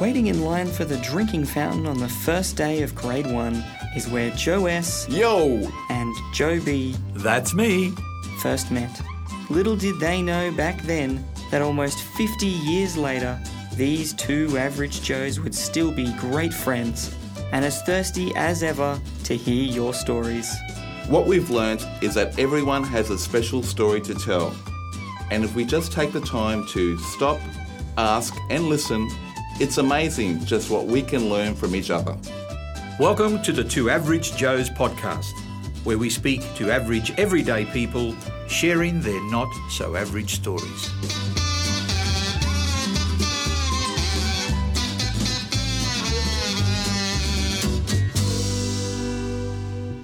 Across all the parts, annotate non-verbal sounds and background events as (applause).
Waiting in line for the drinking fountain on the first day of grade one is where Joe S. Yo! and Joe B. That's me. first met. Little did they know back then that almost 50 years later, these two average Joes would still be great friends and as thirsty as ever to hear your stories. What we've learnt is that everyone has a special story to tell. And if we just take the time to stop, ask, and listen, it's amazing just what we can learn from each other. Welcome to the Two Average Joes podcast, where we speak to average, everyday people sharing their not so average stories.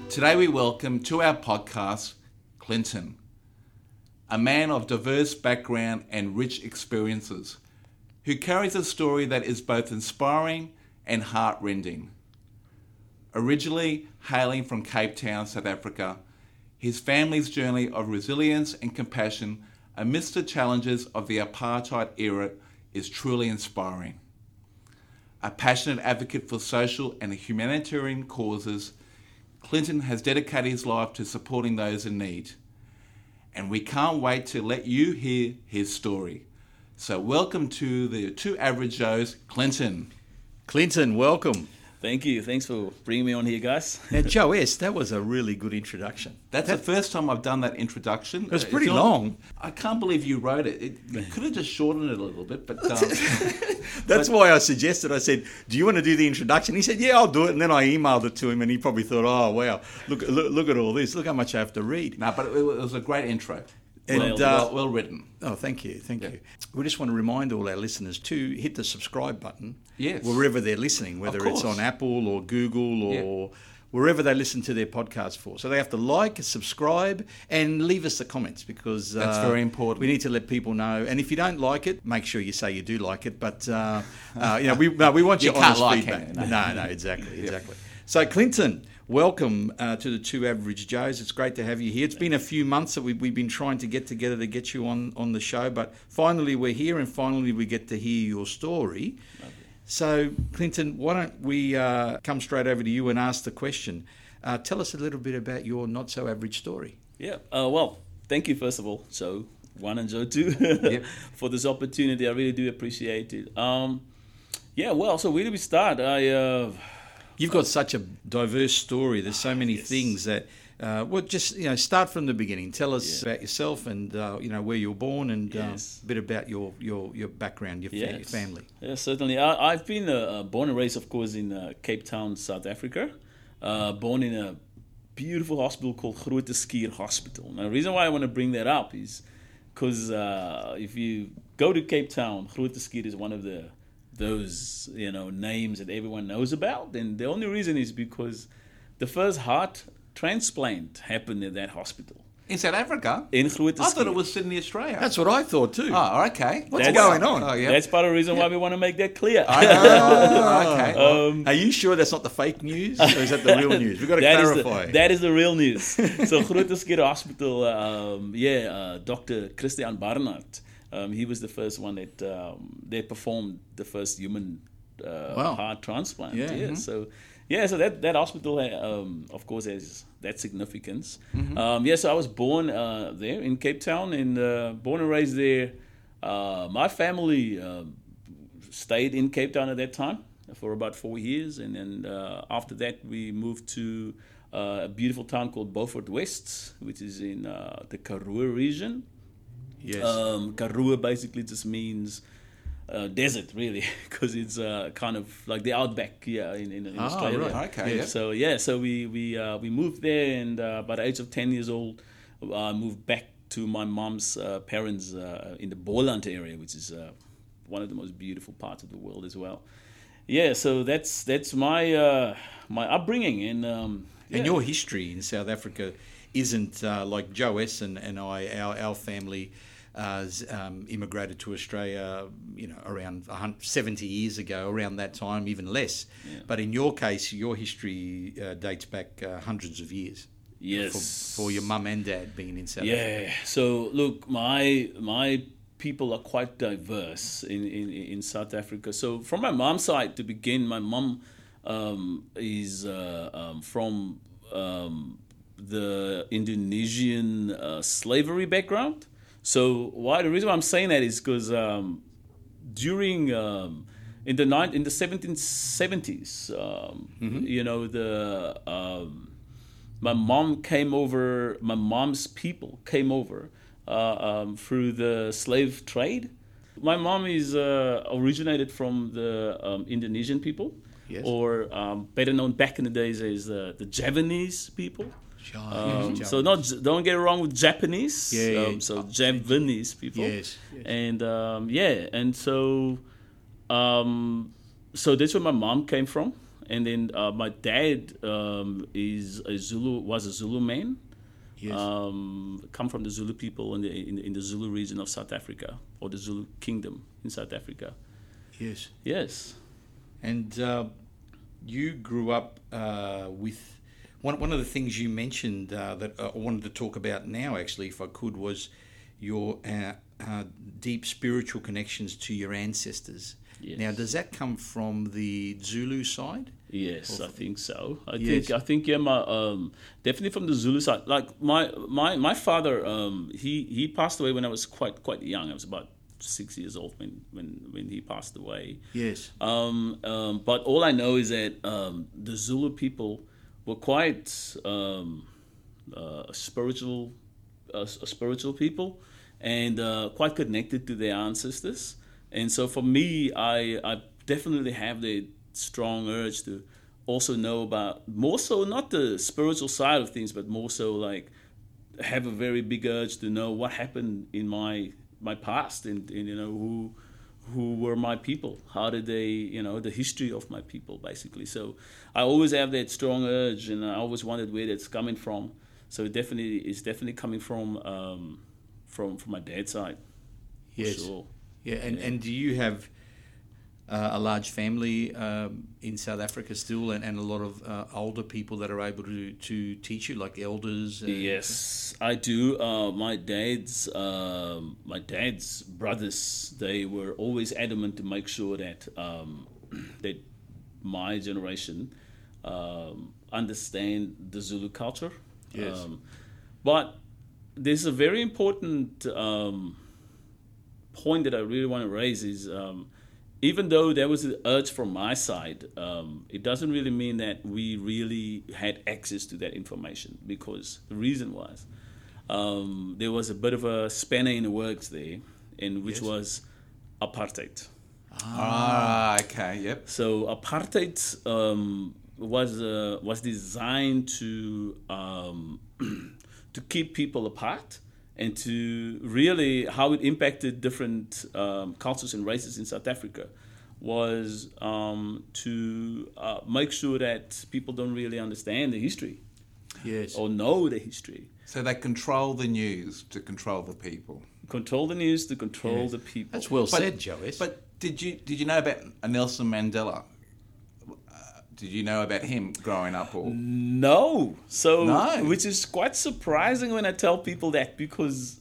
Today we welcome to our podcast Clinton, a man of diverse background and rich experiences, who carries a story that is both inspiring and heartrending. Originally hailing from Cape Town, South Africa, his family's journey of resilience and compassion amidst the challenges of the apartheid era is truly inspiring. A passionate advocate for social and humanitarian causes, Clinton has dedicated his life to supporting those in need. And we can't wait to let you hear his story. So, welcome to the Two Average Joes, Clinton. Clinton, welcome. Thank you. Thanks for bringing me on here, guys. (laughs) Now, Joe S., that was a really good introduction. That's the first time I've done that introduction. It was pretty it's not- long. I can't believe you wrote it. it you could have just shortened it a little bit, but um, (laughs) That's why I suggested, I said, Do you want to do the introduction? He said, Yeah, I'll do it. And then I emailed it to him, and he probably thought, Oh, wow, look, look, look at all this. Look how much I have to read. no, but it, was a great intro. And, well, uh, well, well written. Oh, thank you, thank you. We just want to remind all our listeners to hit the subscribe button. Yes. Wherever they're listening, whether it's on Apple or Google or wherever they listen to their podcast for. So they have to like, subscribe, and leave us the comments because That's uh, very important. We need to let people know. And if you don't like it, make sure you say you do like it. But uh, uh, you know, we no, we want You your can't honest like feedback. it, No, no. no, exactly, (laughs) exactly. So Clinton. Welcome uh, to the Two Average Joes. It's great to have you here. It's been a few months that we've, we've been trying to get together to get you on, on the show, but finally we're here and finally we get to hear your story. So, Clinton, why don't we uh, come straight over to you and ask the question? Uh, tell us a little bit about your not so average story. Yeah. Uh, well, thank you first of all, Joe one and Joe two, (laughs) for this opportunity. I really do appreciate it. Um, yeah. Well, so where do we start? I uh, You've got such a diverse story. There's so many things that. Uh, well, just you know, start from the beginning. Tell us about yourself and uh, you know where you were born and Yes. uh, a bit about your your, your background, your, fa- your yes. family. Yeah, certainly. I, I've been uh, uh, born and raised, of course, in uh, Cape Town, South Africa. Uh, born in a beautiful hospital called Groote Schuur Hospital. Now, the reason why I want to bring that up is because uh, if you go to Cape Town, Groote Schuur is one of the those you know names that everyone knows about, and the only reason is because the first heart transplant happened in that hospital In South Africa? in Groote I thought it was Sydney, Australia. That's what I thought too. Oh, okay. What's That's- going on? Oh, yeah. That's part of the reason why we want to make that clear. Oh, (laughs) okay. um, Are you sure that's not the fake news, or is that the real news? We've got to That is clarify. the, that is the real news. so Groote Hospital, um, yeah, uh, Dr. Christiaan Barnard, um, he was the first one that um, that performed the first human uh, Wow. heart transplant. Yeah. Yeah, so yeah, so that that hospital, um, of course, has that significance. Um, yeah, so I was born uh, there in Cape Town and uh, born and raised there. Uh, my family. um stayed in Cape Town at that time for about four years, and then uh, after that we moved to uh, a beautiful town called Beaufort West, which is in uh, the Karoo region. Yes. Um, Karoo basically just means uh, desert, really, (laughs) because it's uh, kind of like the outback, yeah, in, in, in Ah, Australia. right. Okay, yeah. So yeah, so we we uh, we moved there, and uh, by the age of ten years old, I moved back to my mom's uh, parents uh, in the Boland area, which is uh, one of the most beautiful parts of the world as well. Yeah, so that's that's my uh, my upbringing, and um, And your history in South Africa isn't uh, like Joe S. and, and I, our, our family uh, um, immigrated to Australia, you know, around a 70 years ago, around that time, even less. But in your case, your history uh, dates back uh, hundreds of years. Yes. For, for your mum and dad being in South Africa. Yeah. So look, my my people are quite diverse in, in, in South Africa. So from my mom's side to begin, my mum um, is uh, um, from um, the Indonesian uh, slavery background. So why the reason why I'm saying that is because um, during um, in the nine, in the 1770s, um, you know the um, my mom came over. My mom's people came over uh, um, through the slave trade. My mom is uh, originated from the um, Indonesian people, Yes. or um, better known back in the days as uh, the Javanese people. Um, so not don't get it wrong with Japanese. Yeah, yeah. Um, so Javanese people. Yes, yes. And um, yeah, and so um, so that's where my mom came from, and then uh, my dad um, is a Zulu was a Zulu man. Yes. Um, come from the Zulu people in the, in, in the Zulu region of South Africa or the Zulu kingdom in South Africa. yes. Yes. And uh, you grew up uh, with one. One of the things you mentioned uh, that I wanted to talk about now, actually, if I could, was your uh, uh, deep spiritual connections to your ancestors. Yes. Now, does that come from the Zulu side? Yes, I think so. I Yes. think I think yeah, my um, definitely from the Zulu side. Like my my my father, um, he he passed away when I was quite quite young. I was about six years old when when when he passed away. Yes. Um, um, but all I know is that um, the Zulu people were quite um, uh, spiritual, uh, spiritual people, and uh, quite connected to their ancestors. And so for me, I, I definitely have the strong urge to also know about more so not the spiritual side of things, but more so like have a very big urge to know what happened in my my past and, and you know who who were my people how did they you know the history of my people basically so i always have that strong urge and i always wondered where that's coming from so it definitely it's definitely coming from um, from from my dad's side for Yes. sure. Yeah. And, and do you have uh, a large family um, in South Africa still, and, and a lot of uh, older people that are able to, to teach you, like elders? and- Yes, I do. Uh, my dad's um, my dad's brothers they were always adamant to make sure that um, (clears throat) that my generation um, understand the Zulu culture. Yes. Um, but there's a very important um, point that I really want to raise is um, even though there was an urge from my side, um, it doesn't really mean that we really had access to that information because the reason was um, there was a bit of a spanner in the works there, and which Yes. was apartheid. Ah, okay, yep. So apartheid um, was uh, was designed to um, (clears throat) to keep people apart and to really how it impacted different um, cultures and races in South Africa was um, to uh, make sure that people don't really understand the history Yes. or know the history. So they control the news to control the people. Control the news to control Yes. the people. That's well But- said, Joes. But did you did you know about Nelson Mandela? Did you know about him growing up? Or No. So, No. which is quite surprising when I tell people that because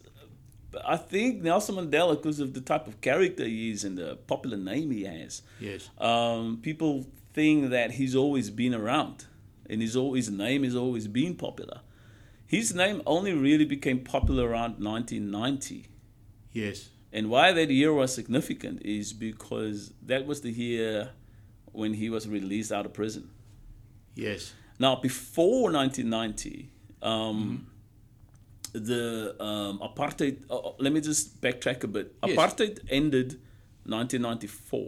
I think Nelson Mandela, because of the type of character he is and the popular name he has, yes. um, people think that he's always been around and his, his name has always been popular. His name only really became popular around 1990. Yes. And why that year was significant is because that was the year when he was released out of prison. Yes. Now, before 1990, um, the um, apartheid. Uh, uh, let me just backtrack a bit. Yes. Apartheid ended 1994.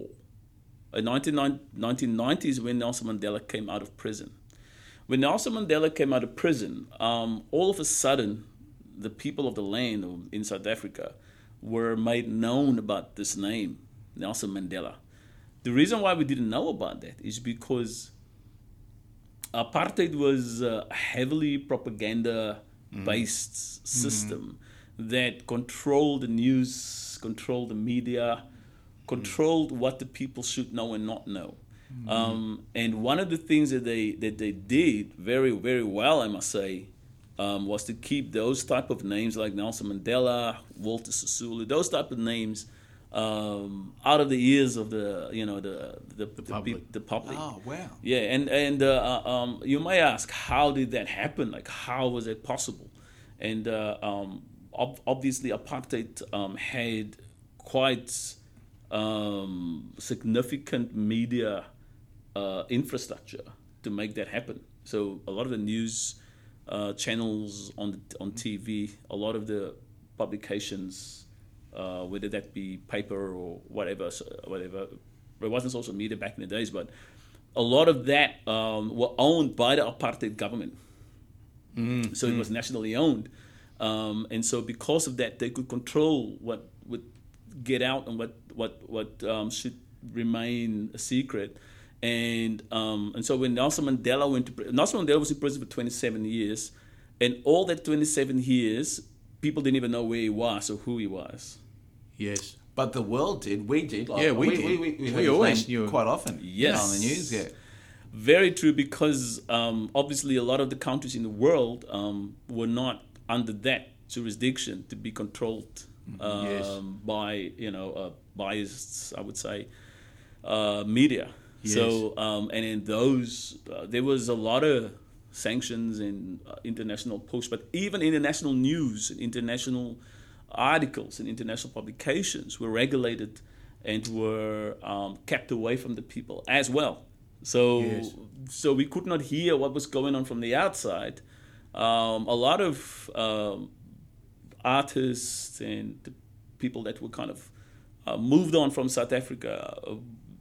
In 1990 1990 is when Nelson Mandela came out of prison. When Nelson Mandela came out of prison, um, all of a sudden, the people of the land in South Africa were made known about this name, Nelson Mandela. The reason why we didn't know about that is because apartheid was a heavily propaganda based system that controlled the news, controlled the media, controlled what the people should know and not know. Um, and one of the things that they that they did very very well, I must say, um, was to keep those type of names like Nelson Mandela, Walter Sisulu, those type of names um, out of the ears of the you know the the, the, public. peop- the public. Oh, wow. Yeah, and and uh, uh, um, you may ask, how did that happen? Like, how was it possible? And uh, um, ob- obviously, apartheid um, had quite um, significant media uh, infrastructure to make that happen. So a lot of the news uh, channels on the, on TV, a lot of the publications, uh, whether that be paper or whatever, whatever. It wasn't social media back in the days, but a lot of that um, were owned by the apartheid government. So it was nationally owned, um, and so because of that, they could control what would get out and what what what um, should remain a secret. And um, and so when Nelson Mandela went to Nelson Mandela was in prison for 27 years, and all that 27 years, people didn't even know where he was or who he was. Yes. But the world did. We did. Like, Yeah, we we, did. We, we, we, We his always name knew. quite often. Yes. on the news. Yeah. Very true, because um, obviously a lot of the countries in the world um, were not under that jurisdiction to be controlled um, Yes. by you know uh, biased, I would say, uh, media. So um, and in those, uh, there was a lot of sanctions and uh, international push, but even international news and international articles and international publications were regulated and were um, kept away from the people as well. So, Yes. so we could not hear what was going on from the outside. Um, a lot of um, artists and the people that were kind of uh, moved on from South Africa uh,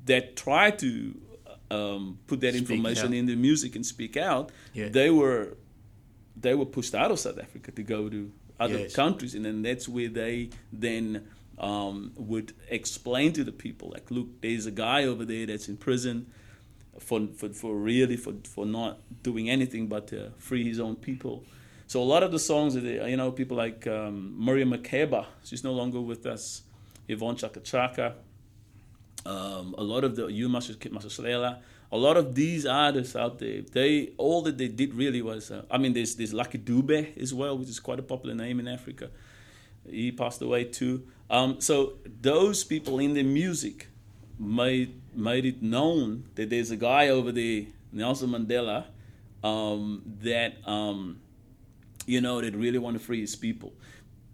that tried to um, put that Speak information out. in the music and speak out, Yeah. they were they were pushed out of South Africa to go to other Yes. countries, and then that's where they then um, would explain to the people, like, look, there's a guy over there that's in prison for for, for really for, for not doing anything but to free his own people. So a lot of the songs, that they, you know, people like um, Miriam Makeba, she's no longer with us. Yvonne Chaka Chaka, um, a lot of the Hugh Masekela, a lot of these artists out there, they all that they did really was, uh, I mean, there's there's Lucky Dube as well, which is quite a popular name in Africa. He passed away too. Um, so those people in the music made made it known that there's a guy over there, Nelson Mandela, um, that um, you know that really want to free his people.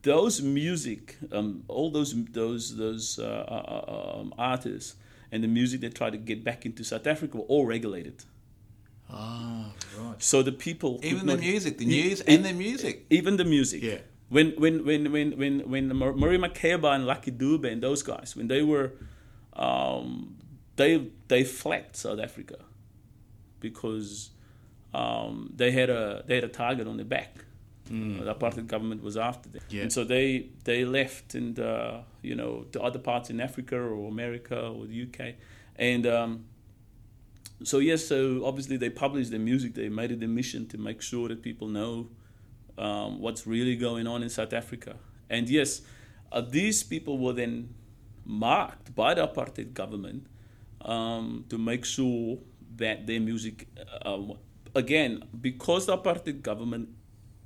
Those music, um, all those those those uh, uh, um, artists and the music they tried to get back into South Africa were all regulated. Ah, right. So the people, Even the not- music, the news e- and the music. even the music. Yeah. When when when when when when Mur- Murray Makeba and Lucky Dube and those guys when they were, um, they they fled South Africa, because um, they had a they had a target on their back. The apartheid government was after them, Yeah. and so they they left and uh, you know to other parts in Africa or America or the UK, and. Um, so yes, so obviously they published their music. They made it a mission to make sure that people know um, what's really going on in South Africa. And yes, uh, these people were then marked by the apartheid government um, to make sure that their music, uh, again, because the apartheid government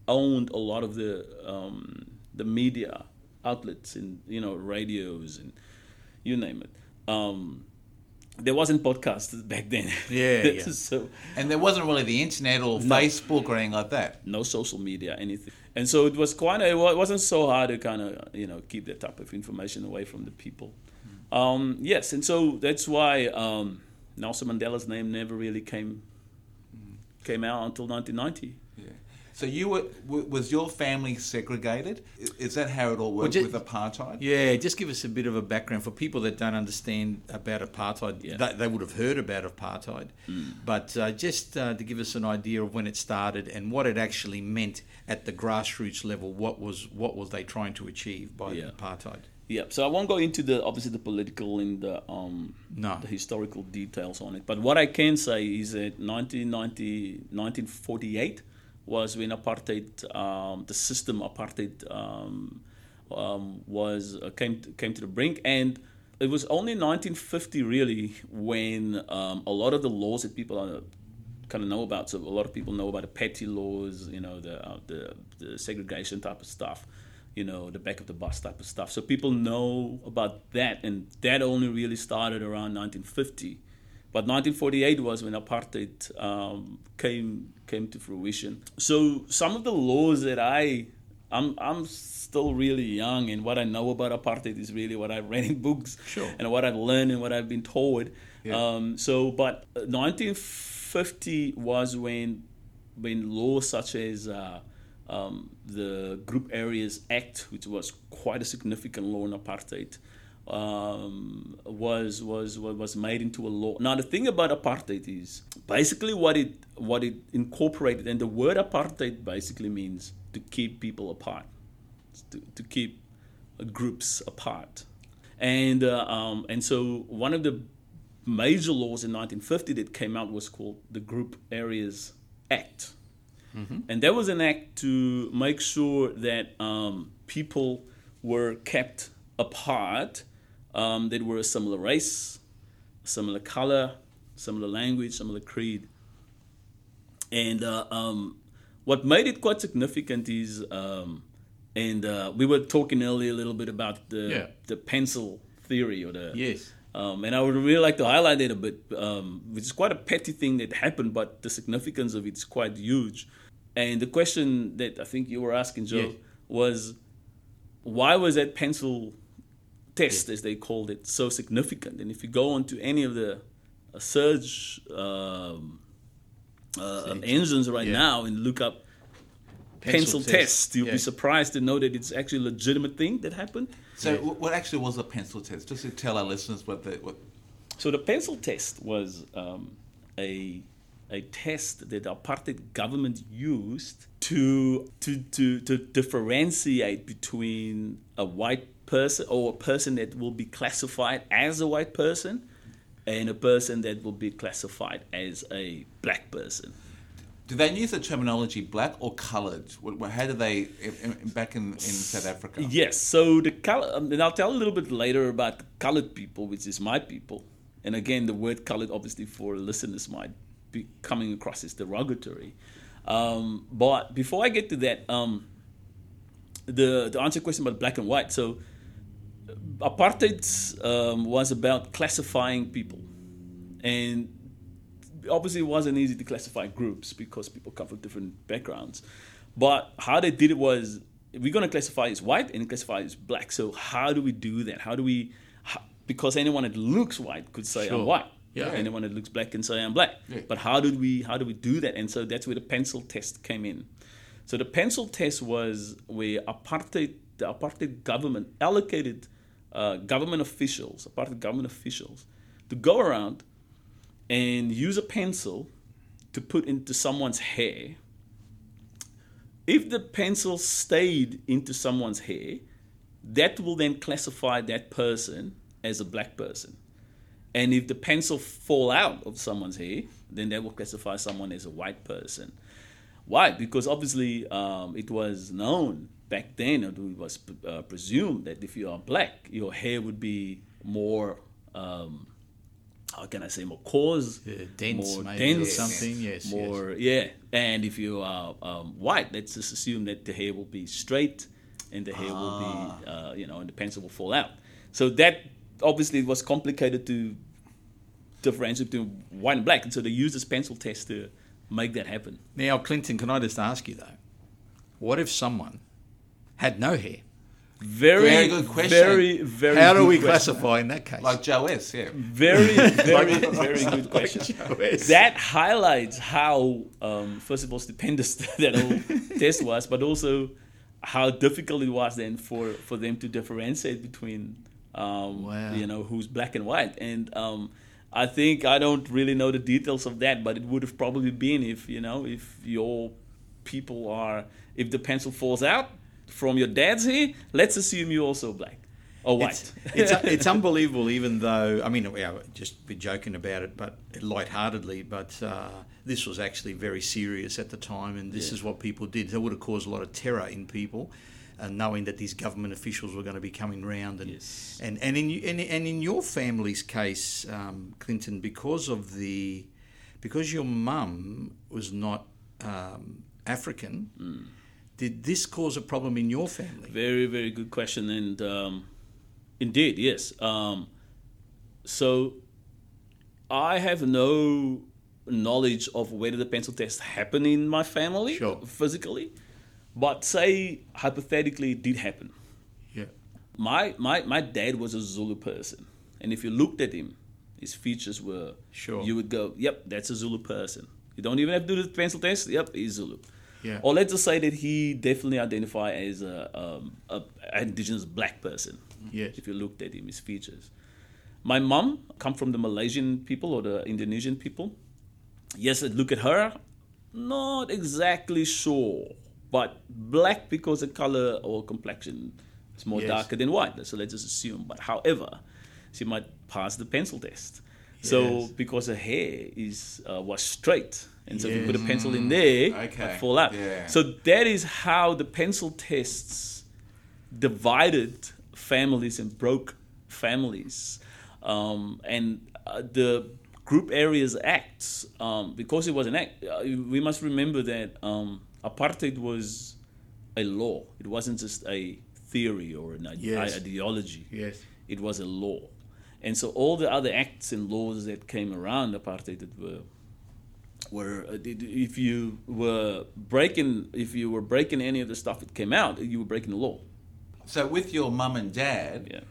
owned a lot of the um, the media outlets and you know radios and you name it. Um, there wasn't podcasts (laughs) back then. Yeah, (laughs) yeah. so And there wasn't really the internet or Facebook or anything like that. no social media, anything. And so it was quite. A, it wasn't so hard to kind of you know keep that type of information away from the people. Um, yes, and so that's why um, Nelson Mandela's name never really came came out until 1990. So you were was your family segregated? Is that how it all worked ju- with apartheid? Yeah, just give us a bit of a background for people that don't understand about apartheid. Yeah. They, they would have heard about apartheid, but uh, just uh, to give us an idea of when it started and what it actually meant at the grassroots level. What was what was they trying to achieve by Yeah. apartheid? Yeah, so I won't go into the obviously the political and the um, No. the historical details on it. But what I can say is that 1990, 1948 was when apartheid, um, the system apartheid um, um, was uh, came to, came to the brink, and it was only 1950 really when um, a lot of the laws that people are kind of know about. So a lot of people know about the petty laws, you know, the uh, the, the segregation type of stuff, you know, the back of the bus type of stuff. So people know about that, and that only really started around 1950. But 1948 was when apartheid um, came came to fruition. So some of the laws that I I'm I'm still really young, and what I know about apartheid is really what I've read in books Sure. and what I've learned and what I've been told. Yeah. Um, so, but 1950 was when when laws such as uh, um, the Group Areas Act, which was quite a significant law in apartheid, um, was was was made into a law. Now, the thing about apartheid is basically what it what it incorporated, and the word apartheid basically means to keep people apart, to, to keep uh, groups apart, and uh, um, and so one of the major laws in 1950 that came out was called the Group Areas Act. And that was an act to make sure that um, people were kept apart um, that were a similar race, similar color, similar language, similar creed. And uh, um, what made it quite significant is, um, and uh, we were talking earlier a little bit about the Yeah. the pencil theory or the Yes. um, and I would really like to highlight it a bit, um, which is quite a petty thing that happened, but the significance of it is quite huge. And the question that I think you were asking, Joe, Yes. was why was that pencil test, as they called it, so significant? And if you go onto any of the uh, search um, uh, engines right Yeah. now and look up Pencil pencil, test. test, you'll Yeah. be surprised to know that it's actually a legitimate thing that happened. So, wh- what actually was a pencil test? Just to tell our listeners what the what. So the pencil test was um, a a test that the apartheid government used to to to to differentiate between a white person or a person that will be classified as a white person and a person that will be classified as a black person. Do they use the terminology black or coloured? How do they back in, in South Africa? Yes. So the color, um, and I'll tell a little bit later about colored people, which is my people. And again, the word colored, obviously, for listeners might be coming across as derogatory. Um, but before I get to that, um, the to answer question about black and white. So apartheid um, was about classifying people, and obviously it wasn't easy to classify groups because people come from different backgrounds. But how they did it was we're going to classify as white and classify as black. So how do we do that? How do we? How, because anyone that looks white could say Sure. I'm white. Yeah. Anyone that looks black can say I'm black. Yeah. But how did we? How do we do that? And so that's where the pencil test came in. So the pencil test was where apartheid, the apartheid government allocated uh, government officials, apartheid government officials, to go around and use a pencil to put into someone's hair. If the pencil stayed into someone's hair, that will then classify that person as a black person. And if the pencil fall out of someone's hair, then that will classify someone as a white person. Why? Because obviously um, it was known back then, or it was uh, presumed that if you are black, your hair would be more, um, how can I say, more coarse, Yeah, dense more maybe or dense, something, yes, more yeah. And if you are um, white, let's just assume that the hair will be straight, and the hair will be, uh, you know, and the pencil will fall out. So that obviously was complicated to differentiate between white and black, and so they used this pencil test to make that happen. Now, Clinton, can I just ask you though? What if someone had no hair? Very, Very good question. Very, very. How do good we question. classify in that case? Like Joe S. Yeah. Very, (laughs) very, very good question. (laughs) Joe That highlights how, um, first of all, stupendous (laughs) that whole test was, but also how difficult it was then for, for them to differentiate between, um, Wow. you know, who's black and white. And um, I think I don't really know the details of that, but it would have probably been if you know if your people are if the pencil falls out from your dad's hair, let's assume you're also black or white. It's, it's, (laughs) it's unbelievable, even though, I mean, we are just be joking about it, but lightheartedly, but uh, this was actually very serious at the time, and this Yeah. is what people did. It would have caused a lot of terror in people. Uh, knowing that these government officials were going to be coming round, and Yes. and and in and, and in your family's case, um, Clinton, because of the because your mum was not um, African. Did this cause a problem in your family? Very, very good question. And um, indeed, yes. Um, so I have no knowledge of whether the pencil test happened in my family Sure. physically, but say hypothetically it did happen. Yeah. My, my, my dad was a Zulu person. And if you looked at him, his features were, Sure. you would go, yep, that's a Zulu person. You don't even have to do the pencil test. Yep, he's Zulu. Yeah. Or let's just say that he definitely identified as a, um, a indigenous black person. Yes. If you looked at him, his features. My mom come from the Malaysian people or the Indonesian people. Yes, look at her, not exactly sure, but black because the color or complexion is more Yes. darker than white. So let's just assume. But however, she might pass the pencil test. So because her hair is uh, was straight, and so if you put a Yes. pencil in there, Okay. it fall out. Yeah. So that is how the pencil tests divided families and broke families. Um, and uh, the Group Areas Act, um, because it was an act, uh, we must remember that um, apartheid was a law. It wasn't just a theory or an ide- Yes. ideology. Yes. It was a law. And so all the other acts and laws that came around apartheid that were were uh, if you were breaking if you were breaking any of the stuff that came out, you were breaking the law. So with your mum and dad, Yeah.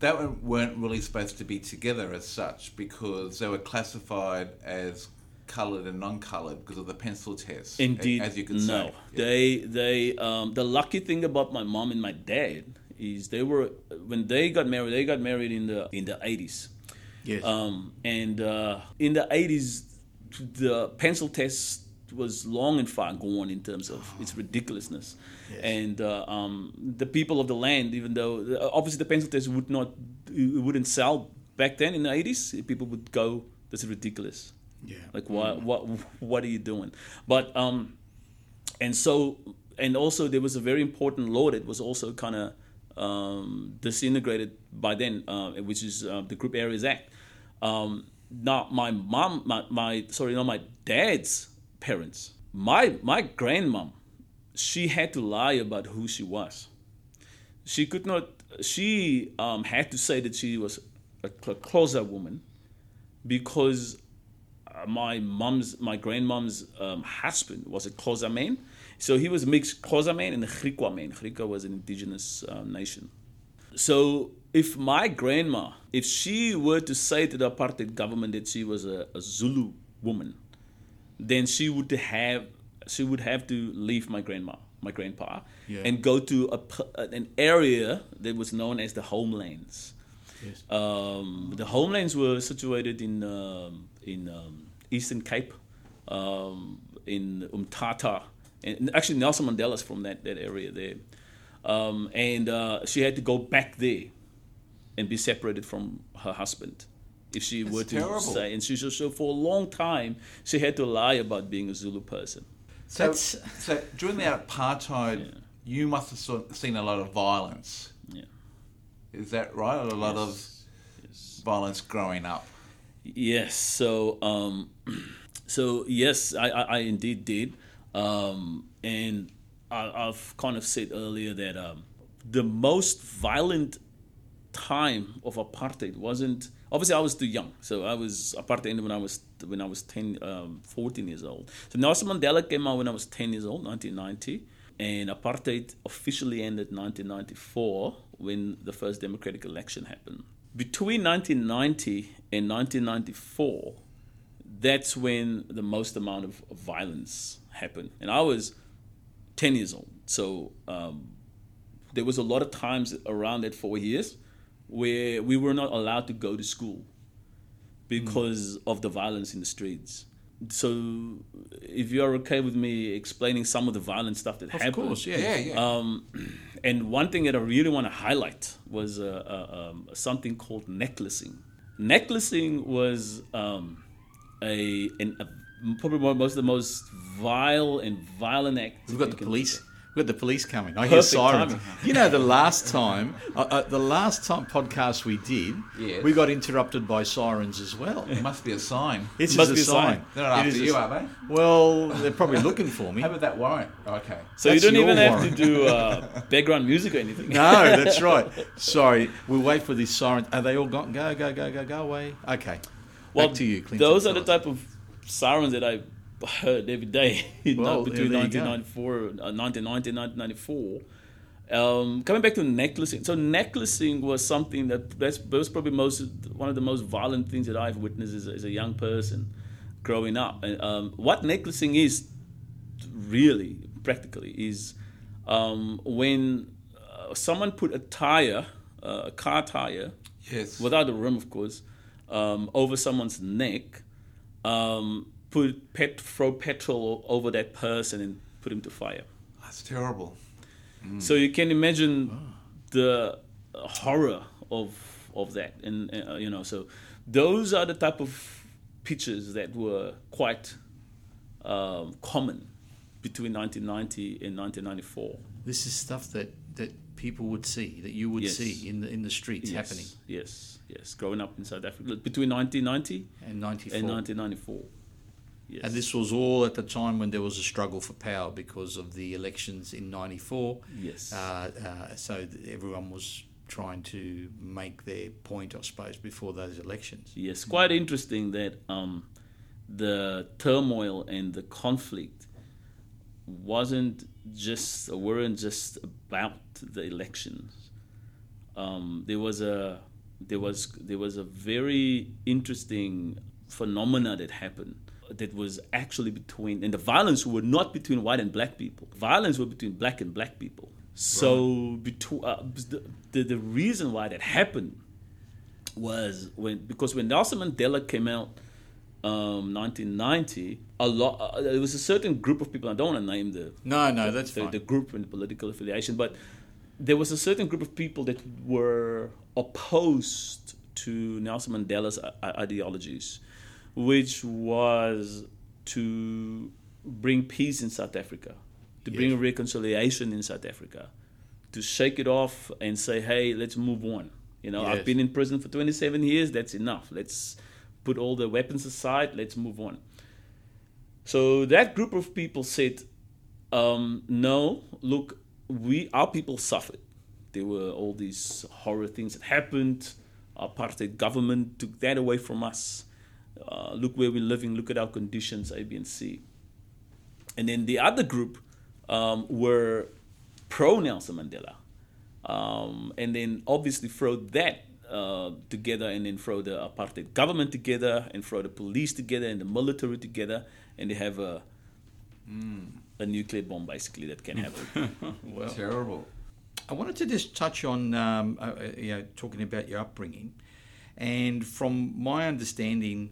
that weren't really supposed to be together as such because they were classified as coloured and non-coloured because of the pencil test. Indeed, as you can no. say. Yeah. They they um, the lucky thing about my mom and my dad is they were when they got married. They got married in the in the eighties, Yes. um, and uh, in the eighties, the pencil test was long and far gone in terms of its ridiculousness. Yes. And uh, um, the people of the land, even though obviously the pencil test would not, it wouldn't sell back then in the eighties, people would go, "This is ridiculous." Yeah. Like what what what are you doing? But um, and so and also there was a very important law that was also kind of um, disintegrated by then, uh, which is uh, the Group Areas Act. Um, now my mom, my, my sorry, not my dad's parents, my my grandmom, she had to lie about who she was. She could not. She um, had to say that she was a, Xhosa woman because my mom's, my grandmom's um, husband was a Xhosa man. So he was mixed Xhosa man and a Griqua man. Griqua was an indigenous uh, nation. So if my grandma, if she were to say to the apartheid government that she was a, a Zulu woman, then she would have she would have to leave my grandma, my grandpa, Yeah. and go to a, an area that was known as the homelands. Yes. Um, the homelands were situated in um, in um, Eastern Cape, um, in Umtata, and actually Nelson Mandela's from that, that area there, um, and uh, she had to go back there and be separated from her husband. If she That's were to terrible. say, and she so, so for a long time she had to lie about being a Zulu person. So, That's- so during the apartheid, Yeah. you must have saw, seen a lot of violence. Yeah. Is that right? A lot Yes. of violence growing up. Yes. So, um, (clears throat) so yes, I, I, I indeed did, um, and I, I've kind of said earlier that um, the most violent time of apartheid wasn't obviously I was too young, so I was apartheid ended when I was when I was 10, um, 14 years old. So Nelson Mandela came out when I was ten years old, nineteen ninety. And apartheid officially ended 1994 when the first democratic election happened. Between 1990 and 1994, that's when the most amount of violence happened. And I was 10 years old. So um, there was a lot of times around that four years where we were not allowed to go to school because of the violence in the streets. So if you are okay with me explaining some of the violent stuff that Of happened. course, yeah. Yeah, yeah. Um, and one thing that I really want to highlight was uh, uh, um, something called necklacing. Necklacing was um, a, an, a probably one- most of the most vile and violent act. We've got the police. Think We've got the police coming. I hear Perfect sirens. timing. You know, the last time, uh, uh, the last time podcast we did, Yes. we got interrupted by sirens as well. It must be a sign. It's Must just be a a sign. sign. They're not It after is a you, s- are they? Well, they're probably looking for me. How about that warrant? Okay. So That's you don't your even have warrant. to do uh, (laughs) background music or anything. No, that's right. Sorry, we'll wait for this sirens. Are they all gone? Go, go, go, go, go away. Okay. Well, Back to you, Clinton. Those are the type of sirens that I heard every day (laughs) Well, between there you go. 1994, uh, 1990 and 1994. Um, coming back to necklacing, so necklacing was something that that's, that was probably most one of the most violent things that I've witnessed as, a- as a young person growing up. And um, what necklacing is really practically is um, when uh, someone put a tire, uh, a car tire, Yes. without a rim, of course, um, over someone's neck, um, put pet, throw petrol over that person and put him to fire. That's terrible. So you can imagine the horror of of that, and uh, you know, so those are the type of pictures that were quite um, common between 1990 and 1994. This is stuff that, that people would see, that you would Yes. see in the in the streets Yes, happening. Yes, yes. Growing up in South Africa between 1990 And ninety four. and 1994. Yes. And this was all at the time when there was a struggle for power because of the elections in '94. Yes. Uh, uh, so everyone was trying to make their point, I suppose, before those elections. Yes, quite interesting that um, the turmoil and the conflict wasn't just weren't just about the elections. Um, there was a there was there was a very interesting phenomena that happened that was actually between and the violence were not between white and black people. Violence were between black and black people. So between uh, the, the the reason why that happened was when because when Nelson Mandela came out, um, 1990, a lot uh, there was a certain group of people. I don't want to name the No, no, that's the, fine. the group and the political affiliation, but there was a certain group of people that were opposed to Nelson Mandela's i- ideologies, which was to bring peace in South Africa, to bring reconciliation in South Africa, to shake it off and say, hey, let's move on. You know, Yes. I've been in prison for 27 years, that's enough. Let's put all the weapons aside, let's move on. So that group of people said, um, no, look, we our people suffered. There were all these horror things that happened. Apartheid government took that away from us. Uh, look where we're living. Look at our conditions, A, B, and C. And then the other group um, were pro Nelson Mandela, um, and then obviously throw that uh, together, and then throw the apartheid government together, and throw the police together, and the military together, and they have a a nuclear bomb basically that can happen. (laughs) (laughs) well, Terrible. I wanted to just touch on, um, uh, uh, you know, talking about your upbringing, and from my understanding,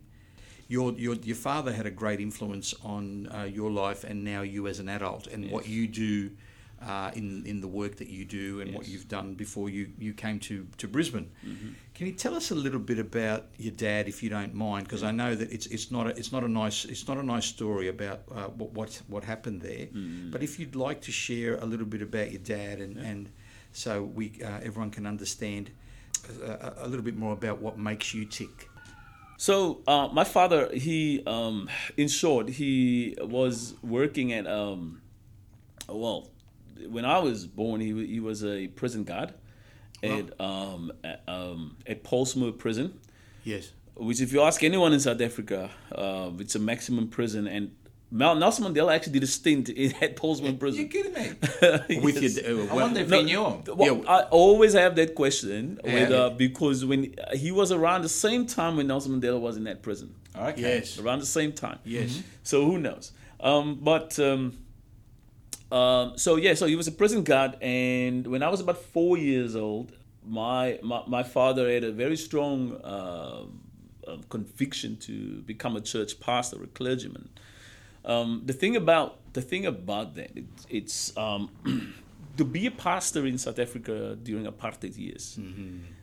your your your father had a great influence on uh, your life, and now you as an adult, and what you do uh, in in the work that you do, and what you've done before you you came to to Brisbane. Mm-hmm. Can you tell us a little bit about your dad, if you don't mind? Because I know that it's it's not a, it's not a nice it's not a nice story about uh, what what what happened there. Mm-hmm. But if you'd like to share a little bit about your dad, and and so we uh, everyone can understand a, a little bit more about what makes you tick. So uh, my father, he, um, in short, he was working at, um, well, when I was born, he, he was a prison guard at, um, at, um, at Pollsmoor Prison, Yes. which if you ask anyone in South Africa, uh, it's a maximum prison. And Nelson Mandela actually did a stint in, at Pollsmoor You Prison. kidding me? (laughs) With your, uh, I wonder if No, you knew him. Well, Yeah. I always have that question Yeah. whether because when he was around the same time when Nelson Mandela was in that prison, Okay. yes. around the same time. Yes. So who knows? Um, but um, um, so yeah, so he was a prison guard, and when I was about four years old, my my, my father had a very strong uh, uh, conviction to become a church pastor, a clergyman. Um, the thing about the thing about that, it, it's um, (clears throat) to be a pastor in South Africa during apartheid years.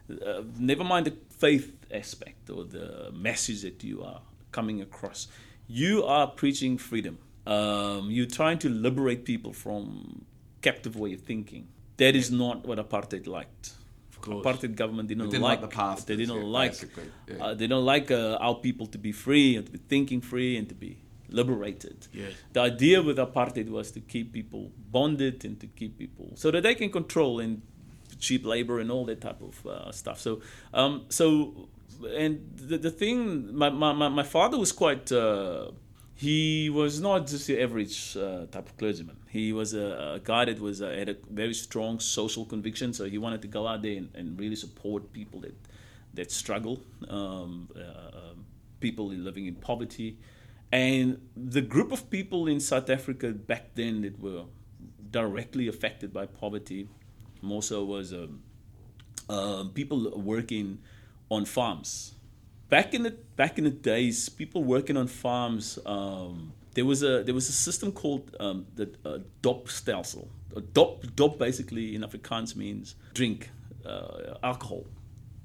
Uh, never mind the faith aspect or the message that you are coming across. You are preaching freedom. Um, you're trying to liberate people from captive way of thinking. That is not what apartheid liked. course. Apartheid government didn't, didn't like, like the pastors, They didn't yeah, like. yeah. Uh, they don't like uh, our people to be free and to be thinking free and to be liberated. Yes. The idea with apartheid was to keep people bonded and to keep people so that they can control and cheap labor and all that type of uh, stuff. So, um, so, and the, the thing, my, my, my father was quite. Uh, he was not just your average uh, type of clergyman. He was a, a guy that was uh, had a very strong social conviction. So he wanted to go out there and, and really support people that that struggle, um, uh, um, people living in poverty, and the group of people in South Africa back then that were directly affected by poverty, more so was um, um, people working on farms. Back in the back in the days, people working on farms. Um, there was a there was a system called um, the uh, dopstelsel. Uh, Dop dop basically in Afrikaans means drink uh, alcohol.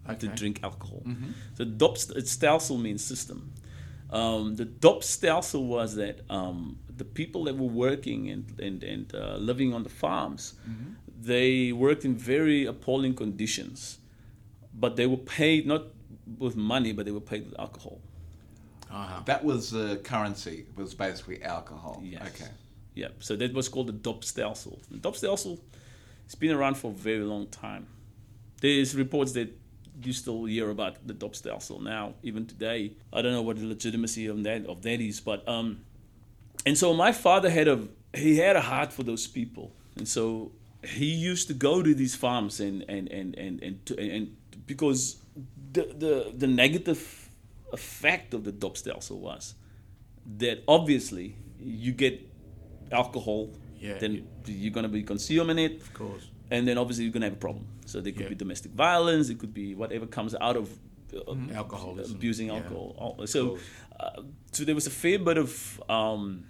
To drink alcohol. So dopstelsel means system. Um, the dopstelsel was that um, the people that were working and and, and uh, living on the farms, they worked in very appalling conditions, but they were paid not with money, but they were paid with alcohol. Uh-huh. That was the currency. Was basically alcohol. Yes. Okay. Yeah. So that was called the dopstelsel. The dopstelsel has been around for a very long time. There's reports that you still hear about the dopstelsel now, even today. I don't know what the legitimacy of that of that is, but um, and so my father had a he had a heart for those people, and so he used to go to these farms and and and and and, to, and because the the the negative effect of the dopstelsel was that obviously you get alcohol, Yeah. then you're going to be consuming it, Of course. And then obviously you're going to have a problem. So there could Yeah. be domestic violence, it could be whatever comes out of uh, Alcoholism. abusing Yeah. alcohol. Al- So, uh, so there was a fair bit of um,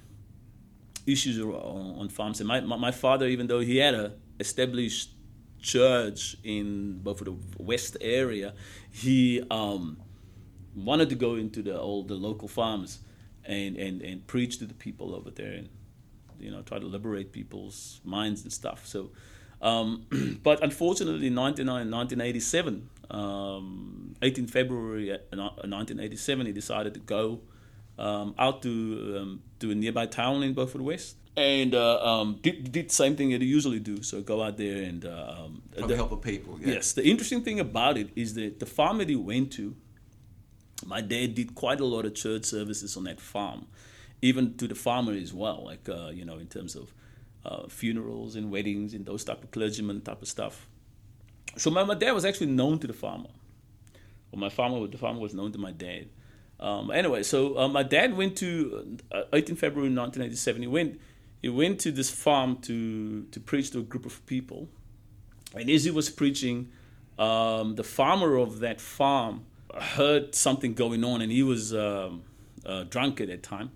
issues on, on farms. And my, my, my father, even though he had a established church in Beaufort West area, he um, wanted to go into the all the local farms and, and, and preach to the people over there and you know try to liberate people's minds and stuff. So, um, (clears throat) but unfortunately, in 1987, um, 18 February uh, 1987, he decided to go um, out to um, to a nearby town in Beaufort West. And uh, um, did, did the same thing that he usually do. So go out there and uh, um, the- help the people. Yeah. Yes, the interesting thing about it is that the farm that he went to, my dad did quite a lot of church services on that farm, even to the farmer as well, like, uh, you know, in terms of uh, funerals and weddings and those type of clergyman type of stuff. So my, my dad was actually known to the farmer. Well, my farmer, the farmer was known to my dad. Um, anyway, so uh, my dad went to uh, 18 February 1987. He went, he went to this farm to to preach to a group of people, and as he was preaching, um, the farmer of that farm heard something going on, and he was um, uh, drunk at that time.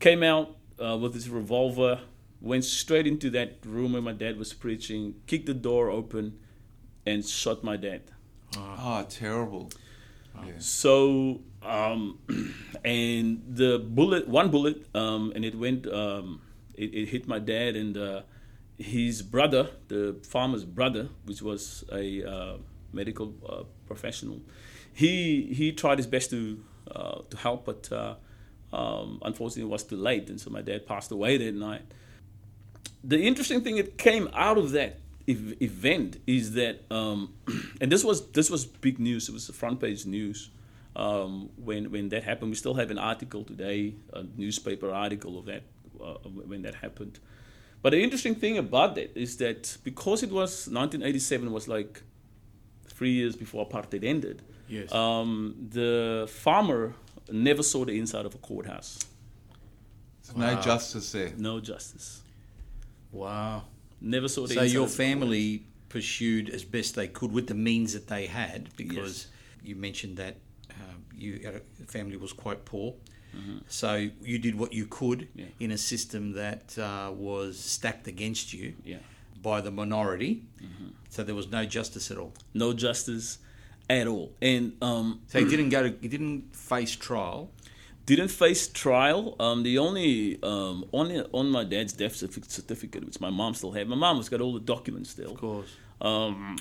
Came out uh, with his revolver, went straight into that room where my dad was preaching, kicked the door open, and shot my dad. Oh, terrible. Yeah. So, um, (clears throat) and the bullet, one bullet, um, and it went, um, it, it hit my dad and uh, his brother, the farmer's brother, which was a uh, medical uh, professional. He he tried his best to uh, to help, but uh, um, unfortunately, it was too late, and so my dad passed away that night. The interesting thing that came out of that ev- event is that, um, (clears throat) and this was this was big news. It was the front page news um, when when that happened. We still have an article today, a newspaper article of that uh, when that happened. But the interesting thing about that is that because it was 1987 was like three years before apartheid ended. Yes. Um, the farmer never saw the inside of a courthouse. There's no justice there. No justice. Wow. Never saw the So your family pursued as best they could with the means that they had, because you mentioned that um, you had a, family was quite poor. So you did what you could Mm-hmm. Yeah. in a system that uh, was stacked against you Yeah. by the minority. Mm-hmm. So there was no justice at all. No justice at all. And um, So he (clears throat) didn't go to he didn't face trial. Didn't face trial. Um, the only um, on on my dad's death certificate, which my mom still had. My mom has got all the documents still. Of course. Um,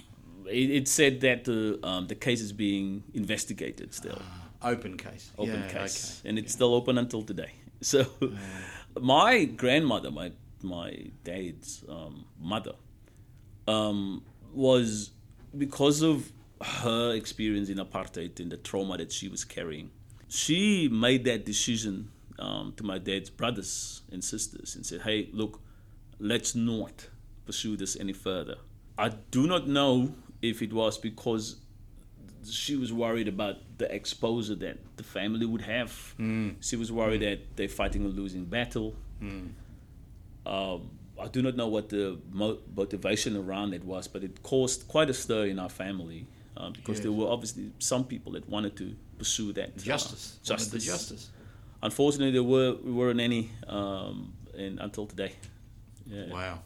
it, it said that the um, the case is being investigated still, Open case. open Yeah, case, okay. and it's still open until today. (laughs) So, my grandmother, my my dad's um, mother, um, was because of her experience in apartheid and the trauma that she was carrying. She made that decision um, to my dad's brothers and sisters and said, "Hey, look, let's not pursue this any further." I do not know if it was because she was worried about the exposure that the family would have. She was worried that they're fighting a losing battle. Um, I do not know what the mo- motivation around it was, but it caused quite a stir in our family uh, because there were obviously some people that wanted to pursue that uh, Justice. Wanted justice. The justice. Unfortunately, there were we weren't any um, in, until today. Yeah. Wow.